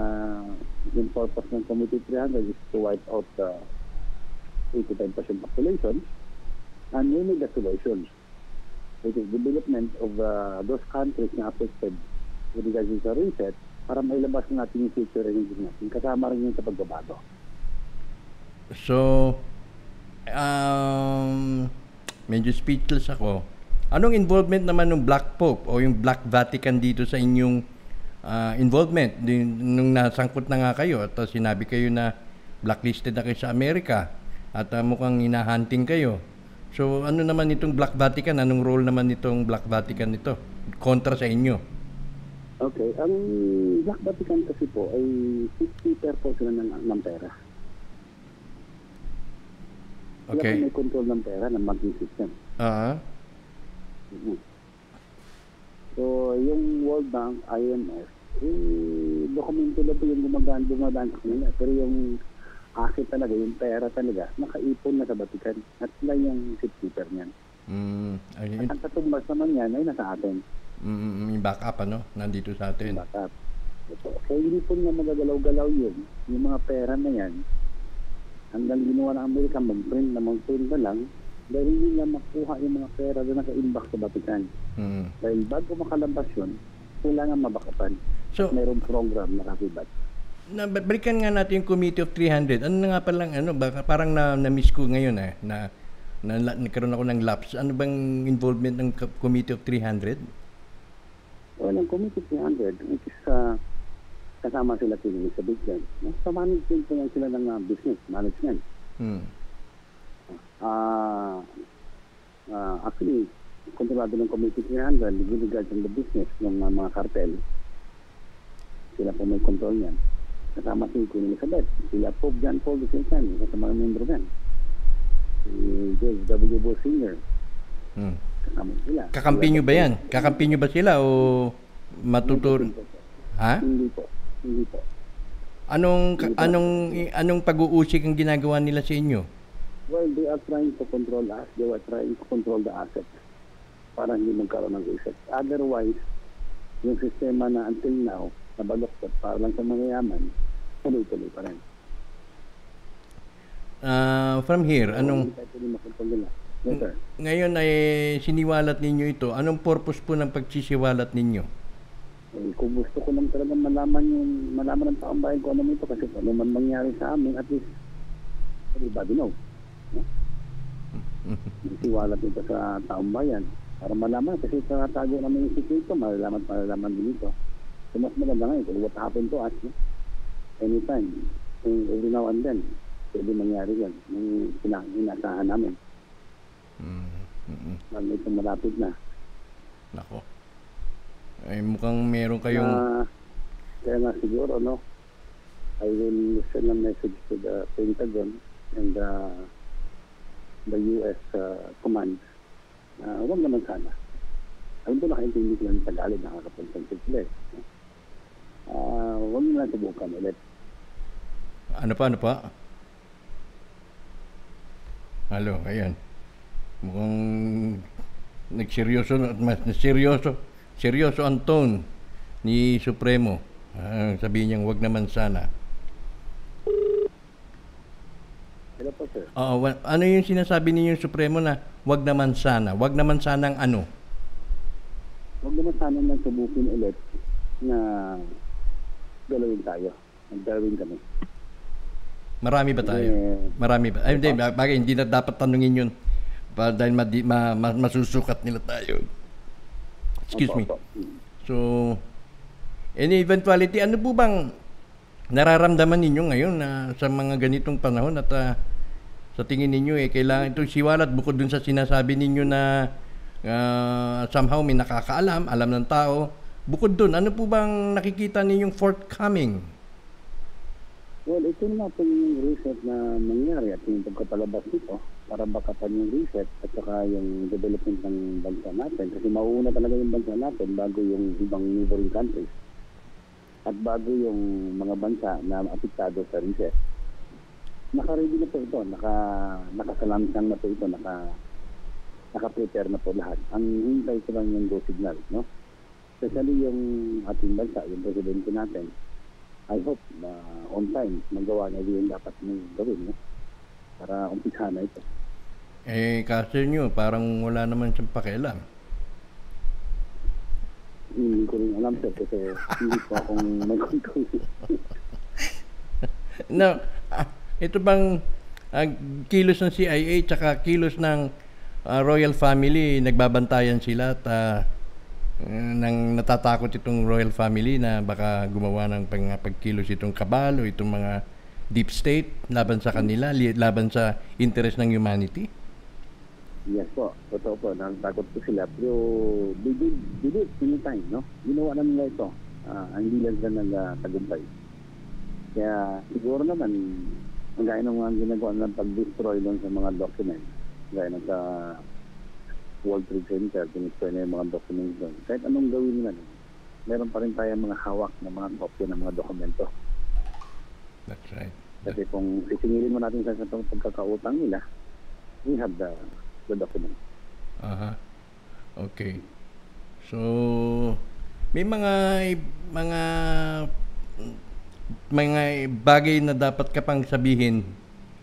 yung purpose ng Committee 300 is to wipe out the 85% population and we need a solution. It is development of uh, those countries na affected with regards to reset para mailabas natin yung future energy natin. Kasama rin yun sa pagbabago. So, um, medyo speechless ako. Anong involvement naman ng Black Pope o yung Black Vatican dito sa inyong ah, involvement? Nung nasangkot na nga kayo at sinabi kayo na blacklisted na kayo sa Amerika at ah, mukhang hinahunting kayo. So, ano naman itong Black Vatican? Anong role naman itong Black Vatican nito? Kontra sa inyo? Okay, ang Black Vatican kasi po ay 50 po sila ng, ng pera. Sila Okay. po may control ng pera ng banking system. Ah, Mhm. So, yung World Bank, IMF, eh, dokumento na po yung gumagaan, dumadaan sa kanila. Pero yung asset talaga, yung pera talaga, nakaipon na sa Vatican. At sila yung shipkeeper niyan. mm, ayun, At ang katumbas naman yan ay nasa atin. mm, yung backup ano, nandito sa atin. Backup. Ito. So, hindi po niya magagalaw-galaw yun. Yung mga pera na yan, hanggang ginawa ng Amerika, mag-print na mag-print na lang, dahil hindi niya makuha yung mga pera na naka-imbak sa Vatican. Mm. Dahil bago makalabas yun, kailangan mabakapan. So, Mayroong program na kakibat. na, balikan nga natin yung Committee of 300. Ano na nga palang, ano, baka parang na, na-miss ko ngayon eh, na, na, na nagkaroon ako ng lapse. Ano bang involvement ng Co- Committee of 300? Well, ang Committee 300, which is uh, kasama sila kay Elizabeth yan. Sa management po yan sila ng uh, business, management. Hmm. Ah, ah, actually, kontrolado ng Committee 300 with regards to the business ng uh, mga cartel. Sila po may control yan. Kasama si Queen Elizabeth, sila Pope John Paul II, sa mga membro yan. Si George W. Bush Sr., Hmm. kasama sila. Kakampi nyo ba yan? Kakampi nyo ba sila o matuturo? Hindi po. Ha? Hindi po. Hindi po. Anong ka- anong i- anong pag-uusik ang ginagawa nila sa inyo? Well, they are trying to control us. They were trying to control the assets para hindi magkaroon ng reset. Otherwise, yung sistema na until now, nabaloktot para lang sa mga yaman, tuloy-tuloy pa rin. Ah, from here, anong Hindi. Yes, sir. ngayon ay siniwalat ninyo ito. Anong purpose po ng pagsisiwalat ninyo? Eh, kung gusto ko lang talaga malaman yung malaman ng taong bayan ko ano ito kasi kung ano man mangyari sa amin, at least everybody knows. No? Isiwalat ito sa taong bayan para malaman kasi sa tago namin yung sikreto, malalaman malalaman din ito. So mas maganda ngayon kung what happened to us, no? anytime, kung every now and then, pwede mangyari yan, yung inasahan namin, Mm, mm, lalo ito malapit na. Nako. Ay mukhang meron kayong Na, kaya nga siguro, no, I will send a message to the Pentagon and the, the U.S. uh, command. Uh, huwag naman sana. Alam ko nakaintindi sila ng Tagalog, nakakapansin sila eh. Uh, huwag na lang subukan ulit. Ano pa, ano pa? Halo, ayan. Mukhang nagseryoso, na- mas seryoso, seryoso ang tone ni Supremo. Ah, sabihin niyang wag naman sana. Hello po, sir. Oo, wa- ano yung sinasabi ninyo Supremo na wag naman sana? Wag naman sana ang ano? Huwag naman sana lang subukin ulit na galawin tayo. Nag-Darwin kami. Marami ba tayo? Eh, Marami ba? Ay, hindi, ba- bagay, hindi na dapat tanungin yun. Pa, dahil madi, ma, ma- masusukat nila tayo. Excuse me. So, any eventuality, ano po bang nararamdaman ninyo ngayon na sa mga ganitong panahon at ah, sa tingin ninyo eh, kailangan itong siwalat bukod dun sa sinasabi ninyo na ah, somehow may nakakaalam, alam ng tao. Bukod dun, ano po bang nakikita ninyong forthcoming? Well, ito na po yung reset na nangyari at yung pagkapalabas nito para bakapan yung reset at saka yung development ng bansa natin. Kasi mauuna talaga yung bansa natin bago yung ibang neighboring countries at bago yung mga bansa na apektado sa reset. Naka-ready na po ito, naka, nakasalamsang na po ito, naka, naka-prepare na po lahat. Ang hintay ko lang yung go signal, no? Especially yung ating bansa, yung presidente natin, I hope na on time magawa niya yung dapat mong gawin no? para umpisa na ito. Eh, kasi nyo, parang wala naman siyang pakialam. Hindi ko rin alam sir kasi hindi po akong may control. No, ah, ito bang ah, kilos ng CIA tsaka kilos ng ah, royal family, nagbabantayan sila at ah, nang natatakot itong royal family na baka gumawa ng pagkilos itong kabal o itong mga deep state laban sa kanila, laban sa interest ng humanity? yes po, totoo po, natatakot po sila. Pero they did, they did anytime, no? Ginawa na nila ito. Ah, hindi lang sila nagtagumpay. Kaya siguro naman, ang gaya ng mga ginagawa ng pag-destroy sa mga documents, gaya ng sa World Trade Center, tinistroy na yung mga documents doon. Kahit anong gawin nila, meron pa rin tayo mga hawak na mga kopya ng mga dokumento. That's right. Kasi kung sisingilin mo natin sa sa pagkakautang nila, we have the the document. Aha. Okay. So, may mga mga mga bagay na dapat ka pang sabihin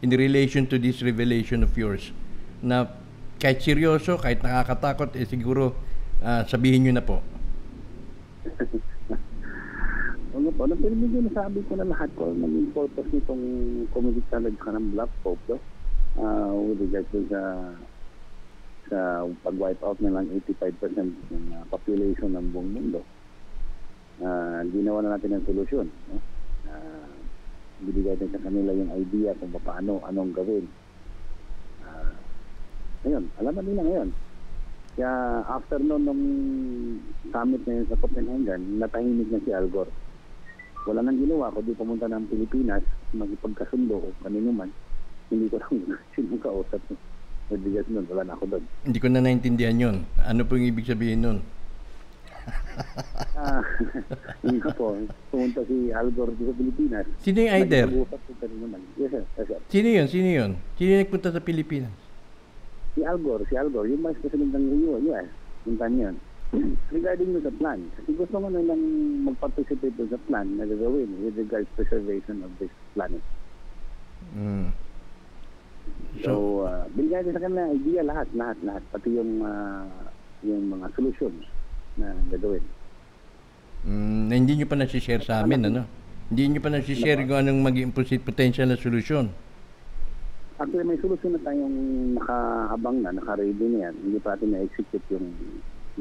in relation to this revelation of yours na kahit seryoso, kahit nakakatakot, eh siguro ah, sabihin nyo na po. Ano po, nang pinibigyan na sabi ko na lahat ko, naging purpose nitong community college ka ng Black Pope, no? Ah, with regards to sa sa pag-wipe out na lang 85% ng ah, population ng buong mundo. Ah, ginawa na natin ang solusyon. No? Ah, binigay din sa kanila yung idea kung paano, anong gawin. Ngayon, alam na nila ngayon. Kaya after noon nung summit na yun sa Copenhagen, natahimik na si Al Gore. Wala nang ginawa kundi pumunta ng Pilipinas, magipagkasundo o kanino man. Hindi ko lang sino kausap. Nagbigas nun, wala na ako doon. Hindi ko na naintindihan yun. Ano po yung ibig sabihin nun? Ah, yun po, pumunta si Al Gore sa Pilipinas. Sino yung Aider? Nagpag-usap ko kanino man. Yes sir, yes sir. Sino yun? Sino yun? Sino yung nagpunta sa Pilipinas? Si Al Gore, si Al Gore, yung vice president ng US, yung time yun. Regarding with the plan, kasi gusto mo nilang mag-participate doon sa plan na gagawin with regards to preservation of this planet. Mm. So, uh, binigyan din sa kanila idea lahat, lahat, lahat. Pati yung, ah, yung mga solutions na gagawin. Mm, na hindi nyo pa nasi-share sa amin, ano? Hindi nyo pa nasi-share kung anong maging posit- potential na solusyon. Actually, may solusyon na tayong nakahabang na, naka-ready na yan. Hindi pa natin na-execute yung,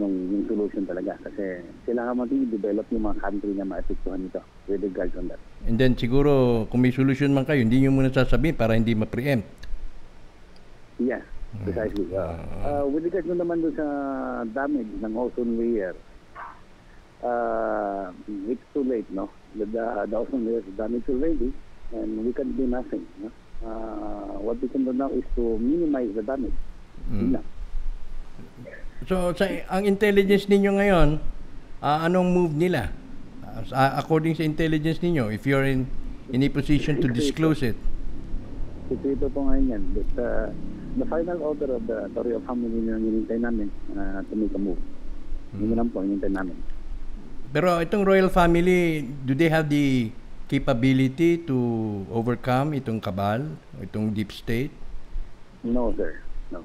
yung, yung solution talaga. Kasi kailangan natin i-develop yung mga country na maepektuhan nito with regards on that. And then siguro, kung may solusyon man kayo, hindi nyo muna sasabihin para hindi ma-preempt. Yes, precisely. Uh, uh, with regards nun naman doon sa damage ng ozone layer, uh, it's too late, no? The, the, the ozone layer is damaged already and we can do nothing. No? Uh, what we can do now is to minimize the damage. Mm. So, sa, ang intelligence ninyo ngayon, ah, anong move nila? Sa- according sa intelligence ninyo, if you're in, in a position to disclose it. Ito po ngayon yan. But, uh, the final order of the Tory of Family na hinintay namin uh, to make a move. Yun lang po, hinintay namin. Pero itong royal family, do they have the capability to overcome itong kabal, itong deep state? No, sir. No.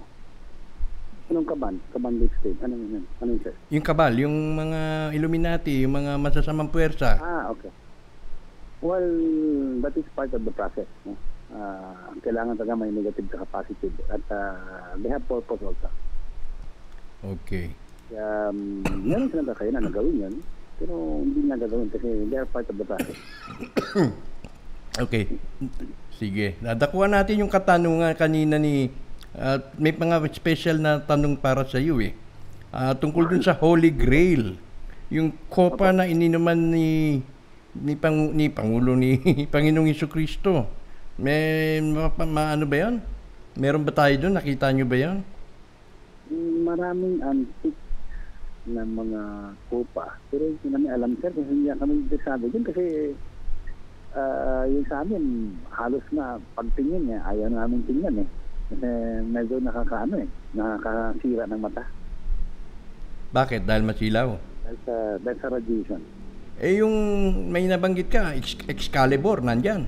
Anong kaban? Kaban deep state? Ano yun? Ano yun, sir? Yung kabal, yung mga Illuminati, yung mga masasamang puwersa. Ah, okay. Well, that is part of the process. No? Ah, kailangan talaga may negative sa positive. At ah, they have purpose also. Okay. Um, meron silang kakayanan na gawin yun. Pero hindi na gagawin kasi they are part of the process. Okay. Sige. Nadakuha natin yung katanungan kanina ni at may mga special na tanong para sa iyo eh. Ah, tungkol dun sa Holy Grail. Yung kopa na ininuman ni ni pang ni pangulo ni Panginoong Kristo. May ma, ma- ano ba 'yan? Meron ba tayo doon? Nakita nyo ba 'yan? Maraming antique na mga kopa. Pero hindi namin alam sir kasi hindi kami interesado dyan kasi ah, yung sa amin halos na pagtingin niya ayaw namin tingnan eh. Kasi medyo nakakaano eh, nakakasira ng mata. Bakit? Dahil masilaw. Dahil sa, dahil sa radiation. Eh yung may nabanggit ka, Ex- Excalibur, nandyan.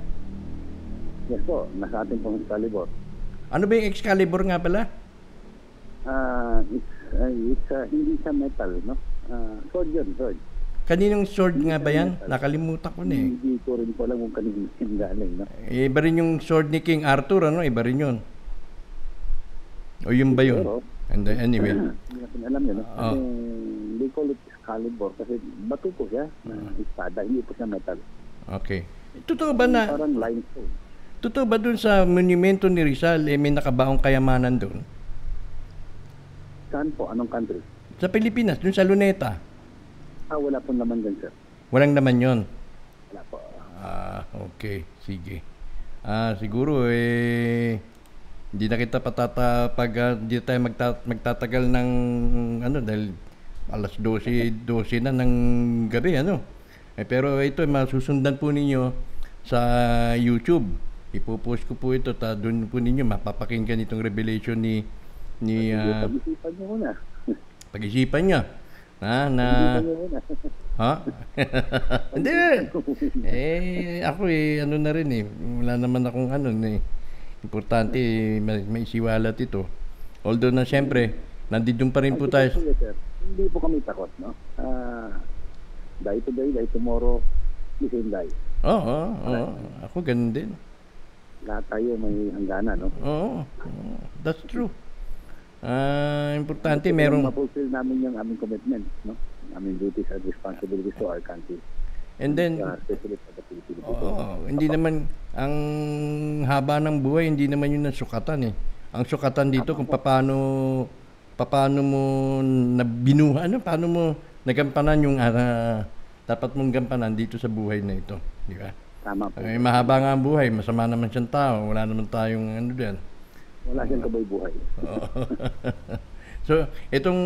Yes po, nasa ating pong Excalibur. Ano ba yung Excalibur nga pala? Ah, it's, ah, it's ah, hindi siya metal, no? Ah, sword yun, sword. Kaninong sword nga ba yan? Nakalimutan ko na eh. Hindi ko rin po alam kung kanino yung galing, no? Eh, Iba rin yung sword ni King Arthur, ano? Iba rin yun. O yun ba yun? And then, anyway. Hindi natin alam yun, no? Kasi they call it Excalibur kasi bato po siya Ah. espada, hindi po siya metal. Okay. Totoo ba na, Parang limestone. totoo ba dun sa monumento ni Rizal, eh, may nakabaong kayamanan dun? Saan po? Anong country? Sa Pilipinas, dun sa Luneta. Ah, wala pong laman dyan, sir. Walang naman yon. Wala po. Ah, okay. Sige. Ah, siguro eh hindi na kita patata pag ah, hindi tayo magta, magtatagal ng ano dahil alas 12 12 na ng gabi ano. Eh, pero ito masusundan po ninyo sa YouTube. Ipopost ko po ito ta doon po ninyo mapapakinggan itong revelation ni ni ah, Pag-isipan niyo muna. pag-isipan niya. Na na niyo. Ha? Hindi. eh, ako eh, ano na rin eh. Wala naman akong ano eh. Importante eh, may, may siwalat ito. Although na siyempre, nandito pa rin po tayo. Hindi po kami takot, no? Ah, die today, die tomorrow, the same die. Oo, oo, oo. Ako ganun din. Lahat tayo may hangganan, no? Oo, oo. that's true. Ah, importante lang merong Ma-fulfill namin yung aming commitment, no? Aming duties and responsibilities to our country. and then Uh, especially sa the Philippines. Oo, hindi naman ang haba ng buhay hindi naman yun ang sukatan eh. Ang sukatan dito kung paano paano mo nabinuha ano paano mo nagampanan yung ah, dapat mong gampanan dito sa buhay na ito, di ba? Tama po. Eh, mahaba nga ang buhay, masama naman siyang tao, wala naman tayong ano diyan. Wala siyang kabay buhay. so, itong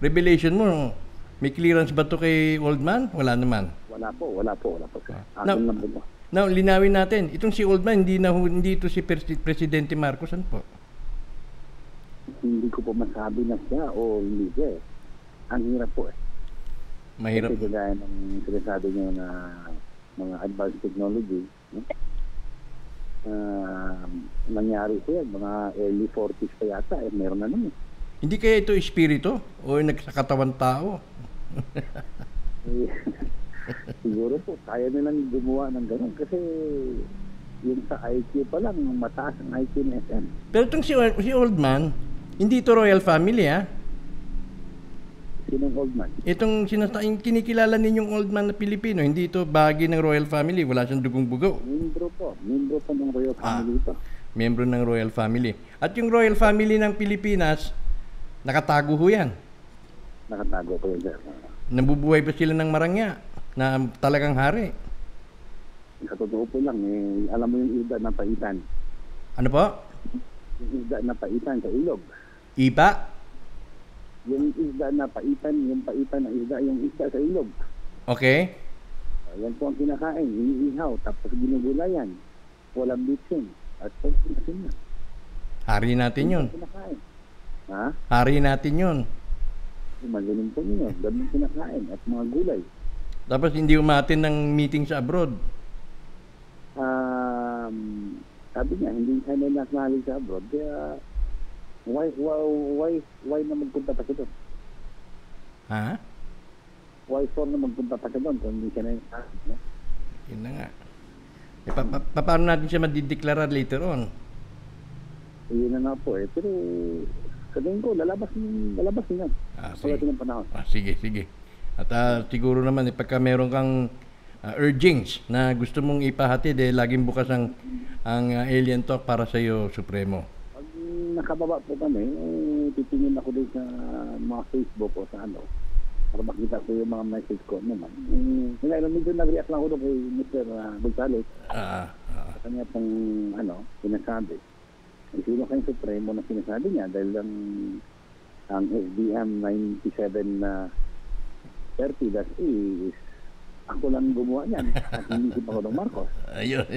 revelation mo, may clearance ba to kay old man? Wala naman. Wala po, wala po, wala po. Ah. Akin Now- lang po. Now, linawin natin. Itong si old man, hindi na hindi ito si Pres- Presidente Marcos. Ano po? Hindi ko po masabi na siya o hindi siya eh. Ang hirap po eh. Mahirap. Kasi kagaya ng sinasabi niyo na mga advanced technology, no? Ah, nangyari po yan, mga early 40s pa yata, eh, meron na naman. Hindi kaya ito espiritu o nagsakatawan tao? Eh, siguro po, kaya nilang gumawa ng ganun kasi yung sa IQ pa lang, mataas ang IQ ng SM. Pero itong si, si old man, hindi ito royal family ha. Sinong old man? Itong sinasa yung kinikilala ninyong old man na Pilipino, hindi ito bahagi ng royal family. Wala siyang dugong bugo. Membro po. Membro po ng royal Ah. family ito. Miyembro ng royal family. At yung royal family ng Pilipinas, nakatago ho yan. Nakatago po yun, sir. Nabubuhay pa sila ng marangya na talagang hari. Sa totoo po lang, eh, alam mo yung isda na paitan. Ano po? Yung isda na paitan sa ilog. Ipa? Yung isda na paitan, yung paitan na isda, yung isda sa ilog. Okay. Uh, yan po ang kinakain, iniihaw, tapos ginugulayan. Walang bitsin. At po, asin na. Hari natin yun. Kinakain. Ha? Hari natin yun. Magaling po ninyo. Ganun kinakain. At mga gulay. Tapos hindi umatin ng meeting sa abroad. Um, sabi niya, hindi siya na naknali sa abroad. Kaya, why, why, why, why na magpunta pa siya doon? Ha? Why for na magpunta pa siya doon kung hindi siya na no? Yun na nga. Eh, pa- pa- pa- paano natin siya madideklara later on? Yun na nga po eh. Pero, sa tingin ko, lalabas, lalabas niya. Ah, Pagdating sige. ng panahon. Ah, sige, sige. At ah, siguro naman, eh, pagka meron kang ah, urgings na gusto mong ipahatid, eh, laging bukas ang, ang ah, Alien Talk para sa iyo, Supremo. Nakababa po kami, eh, titingin ako din sa mga Facebook o sa ano, para makita ko yung mga message ko naman. Eh, kaya medyo nag-react lang ako doon kay Mr. Gonzales. Ah, ah, sa kanya pong ano, sinasabi. Ang sino kayong Supremo na sinasabi niya dahil ang ang SDM 97 na 30 that's A is ako lang gumawa niyan at hindi si Pangulong Marcos. ayun.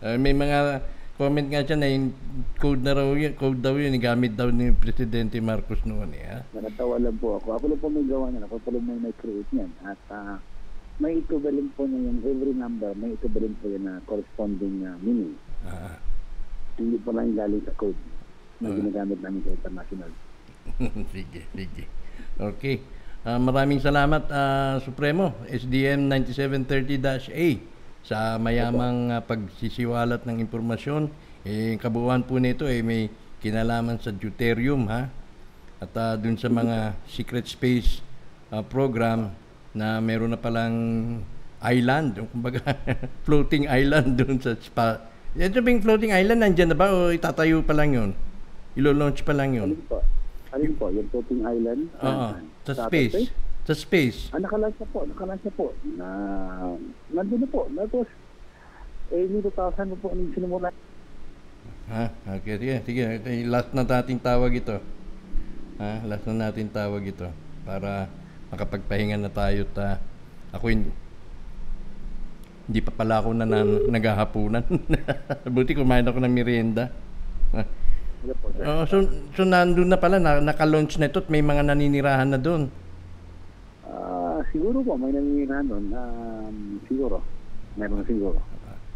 Ah, may mga comment nga siya na yung code na raw yun, code daw yun, gamit daw ni Presidente Marcos noon eh. ha? Lang po ako. Ako lang po may gawa niyan. Ako po lang may may create niyan. At ah, may equivalent po niya yung every number, may equivalent po yan na corresponding uh, meaning. Ah, Hindi po lang galing sa code na ginagamit namin sa international. sige, sige. Okay. Ah, maraming salamat, ah, Supremo, SDM 9730-A sa mayamang ah, pagsisiwalat ng impormasyon. Eh, kabuuan po nito eh, may kinalaman sa deuterium, ha? At ah, dun sa mga secret space ah, program na meron na palang island, kumbaga floating island dun sa spa. Ito bing floating island, nandyan na ba o itatayo pa lang yun? Ilo-launch pa lang yun? Alin po? Alin po? Yung floating island? Oo. Ah, Sa outer space. Sa space. Ah, nakalaunch na po, nakalaunch na po. Na, nandun na po. Tapos, eh, yung 2000 na po nung sinimula. Ha? Okay, sige. Sige. Eh, Last na nating tawag ito. Ha? Last na natin tawag ito. Para makapagpahinga na tayo ta ako hindi hindi pa pala ako na, na naghahapunan. Buti kumain ako ng merienda. Oo, so, so nandun na pala, na, naka-launch na ito at may mga naninirahan na doon. Ah, siguro po, may nangyayari doon. Um, siguro. Meron siguro.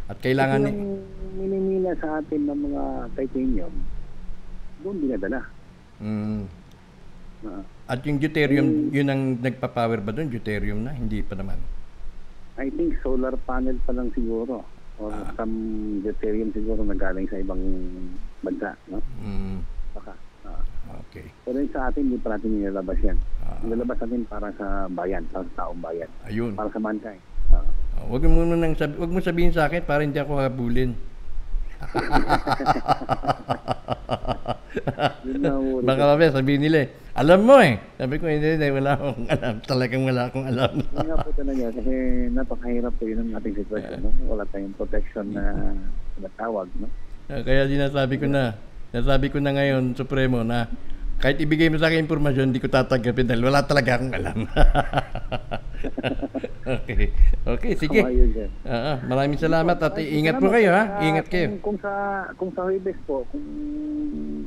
At kailangan... Kasi yung minimina sa atin ng mga titanium, doon dinadala. Mm, Ah, at yung deuterium, yun ang nagpa-power ba doon? Deuterium na? Hindi pa naman. I think solar panel pa lang siguro. Or some deuterium siguro na galing sa ibang bansa. No? Mm, Baka. Ah. okay. Pero yung sa atin, hindi pa natin nilalabas yan. Ah. Nilalabas natin para sa bayan, para sa taong bayan. Ayun. Para sa mankind. Ah. Oh, wag mo nang sabi, wag mo sabihin sa akin para hindi ako habulin. Baka mamaya sabihin nila eh, alam mo eh. Sabi ko, hindi, hindi, wala akong alam. Talagang wala akong alam. Yun nga po talaga kasi napakahirap po yun ang ating sitwasyon. No? Wala tayong protection na natawag. No? Kaya sinasabi ko na, sinasabi ko na ngayon, Supremo, na kahit ibigay mo sa akin impormasyon, hindi ko tatanggapin dahil wala talaga akong alam. okay. Okay, sige. Yun, sir. Oo, maraming salamat at ingat po kayo ha. Ingat kayo. Kung, kung sa kung sa Huwebes po, kung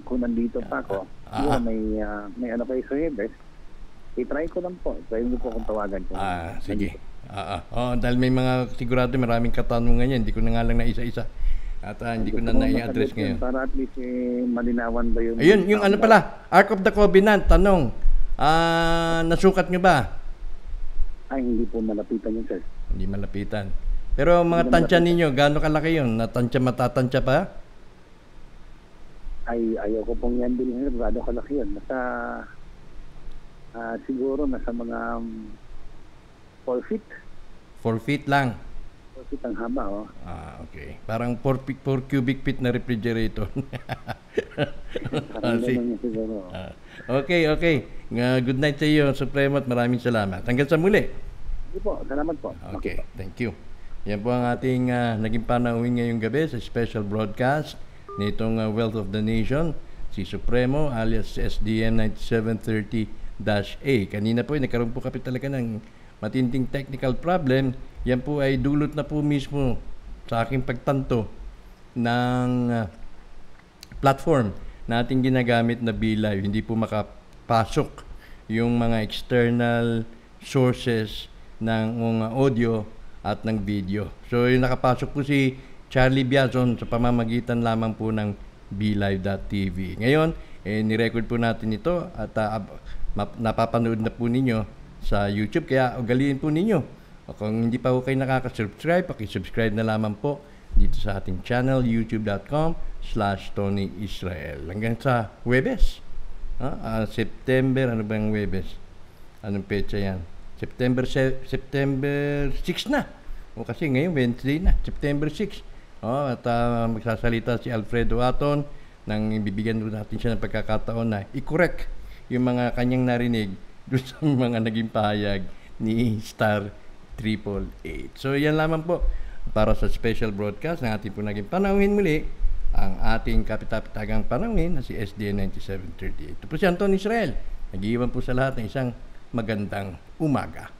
kung nandito pa ako, siguro ah. may ah, may ano kayo sa Huwebes, i-try ko lang po. Try mo po kung tawagan ko. Ah, sige. Ah, ah. Oh, dahil may mga sigurado maraming katanungan yan. Hindi ko na nga lang na isa-isa. At ah, hindi ko na na-i-address ngayon. Para at least eh, malinawan ba yung... Ayun, yung ano pala, Ark of the Covenant, tanong. Ah, nasukat nyo ba? Ay, hindi po malapitan yun, sir. Hindi malapitan. Pero mga tansya ninyo, gaano kalaki yun? Natansya, matatansya pa? Ay, ayaw ko pong yan bilhin. Gano'ng kalaki yun. Nasa... ah, siguro nasa mga 4 feet. 4 feet lang. 4 feet ang haba, oh. Ah, okay. Parang 4, feet, 4 cubic feet na refrigerator. Ah, Parang si- ganun yun siguro. Ah, okay, okay. Nga, good night sa iyo, Supremo, at maraming salamat. Hanggang sa muli. Sige po, salamat po. Okay, thank you. Yan po ang ating ah, naging panauhin ngayong gabi sa special broadcast nitong ah, Wealth of the Nation, si Supremo alias SDN 9730-A. Kanina po, eh, nagkaroon po kami talaga ng matinding technical problem. Yan po ay dulot na po mismo sa aking pagtanto ng ah, platform na ating ginagamit na BLive. Hindi po makapasok yung mga external sources ng mga audio at ng video. So, yung nakapasok po si Charlie Biazon sa pamamagitan lamang po ng BLive.tv. Ngayon, eh, nirecord po natin ito at map- napapanood na po ninyo sa YouTube. Kaya ugaliin po ninyo. Kung hindi pa po kayo nakaka-subscribe, pakisubscribe na lamang po dito sa ating channel, youtube.com slash Tony Israel. Hanggang sa Webes. Ah, ah, September, ano ba yung Webes? Anong petsa yan? September se- September 6 na. O kasi ngayon Wednesday na, September 6. Oh, at ah, magsasalita si Alfredo Aton nang bibigyan natin siya ng pagkakataon na i-correct yung mga kanyang narinig doon sa mga naging pahayag ni Star Triple Eight. So yan lamang po para sa special broadcast ng ating po naging panauhin muli ang ating kapitapitagang panauhin na si SDN 9738. Ito po si Anton Israel. Nag-iwan po sa lahat ng isang magandang umaga.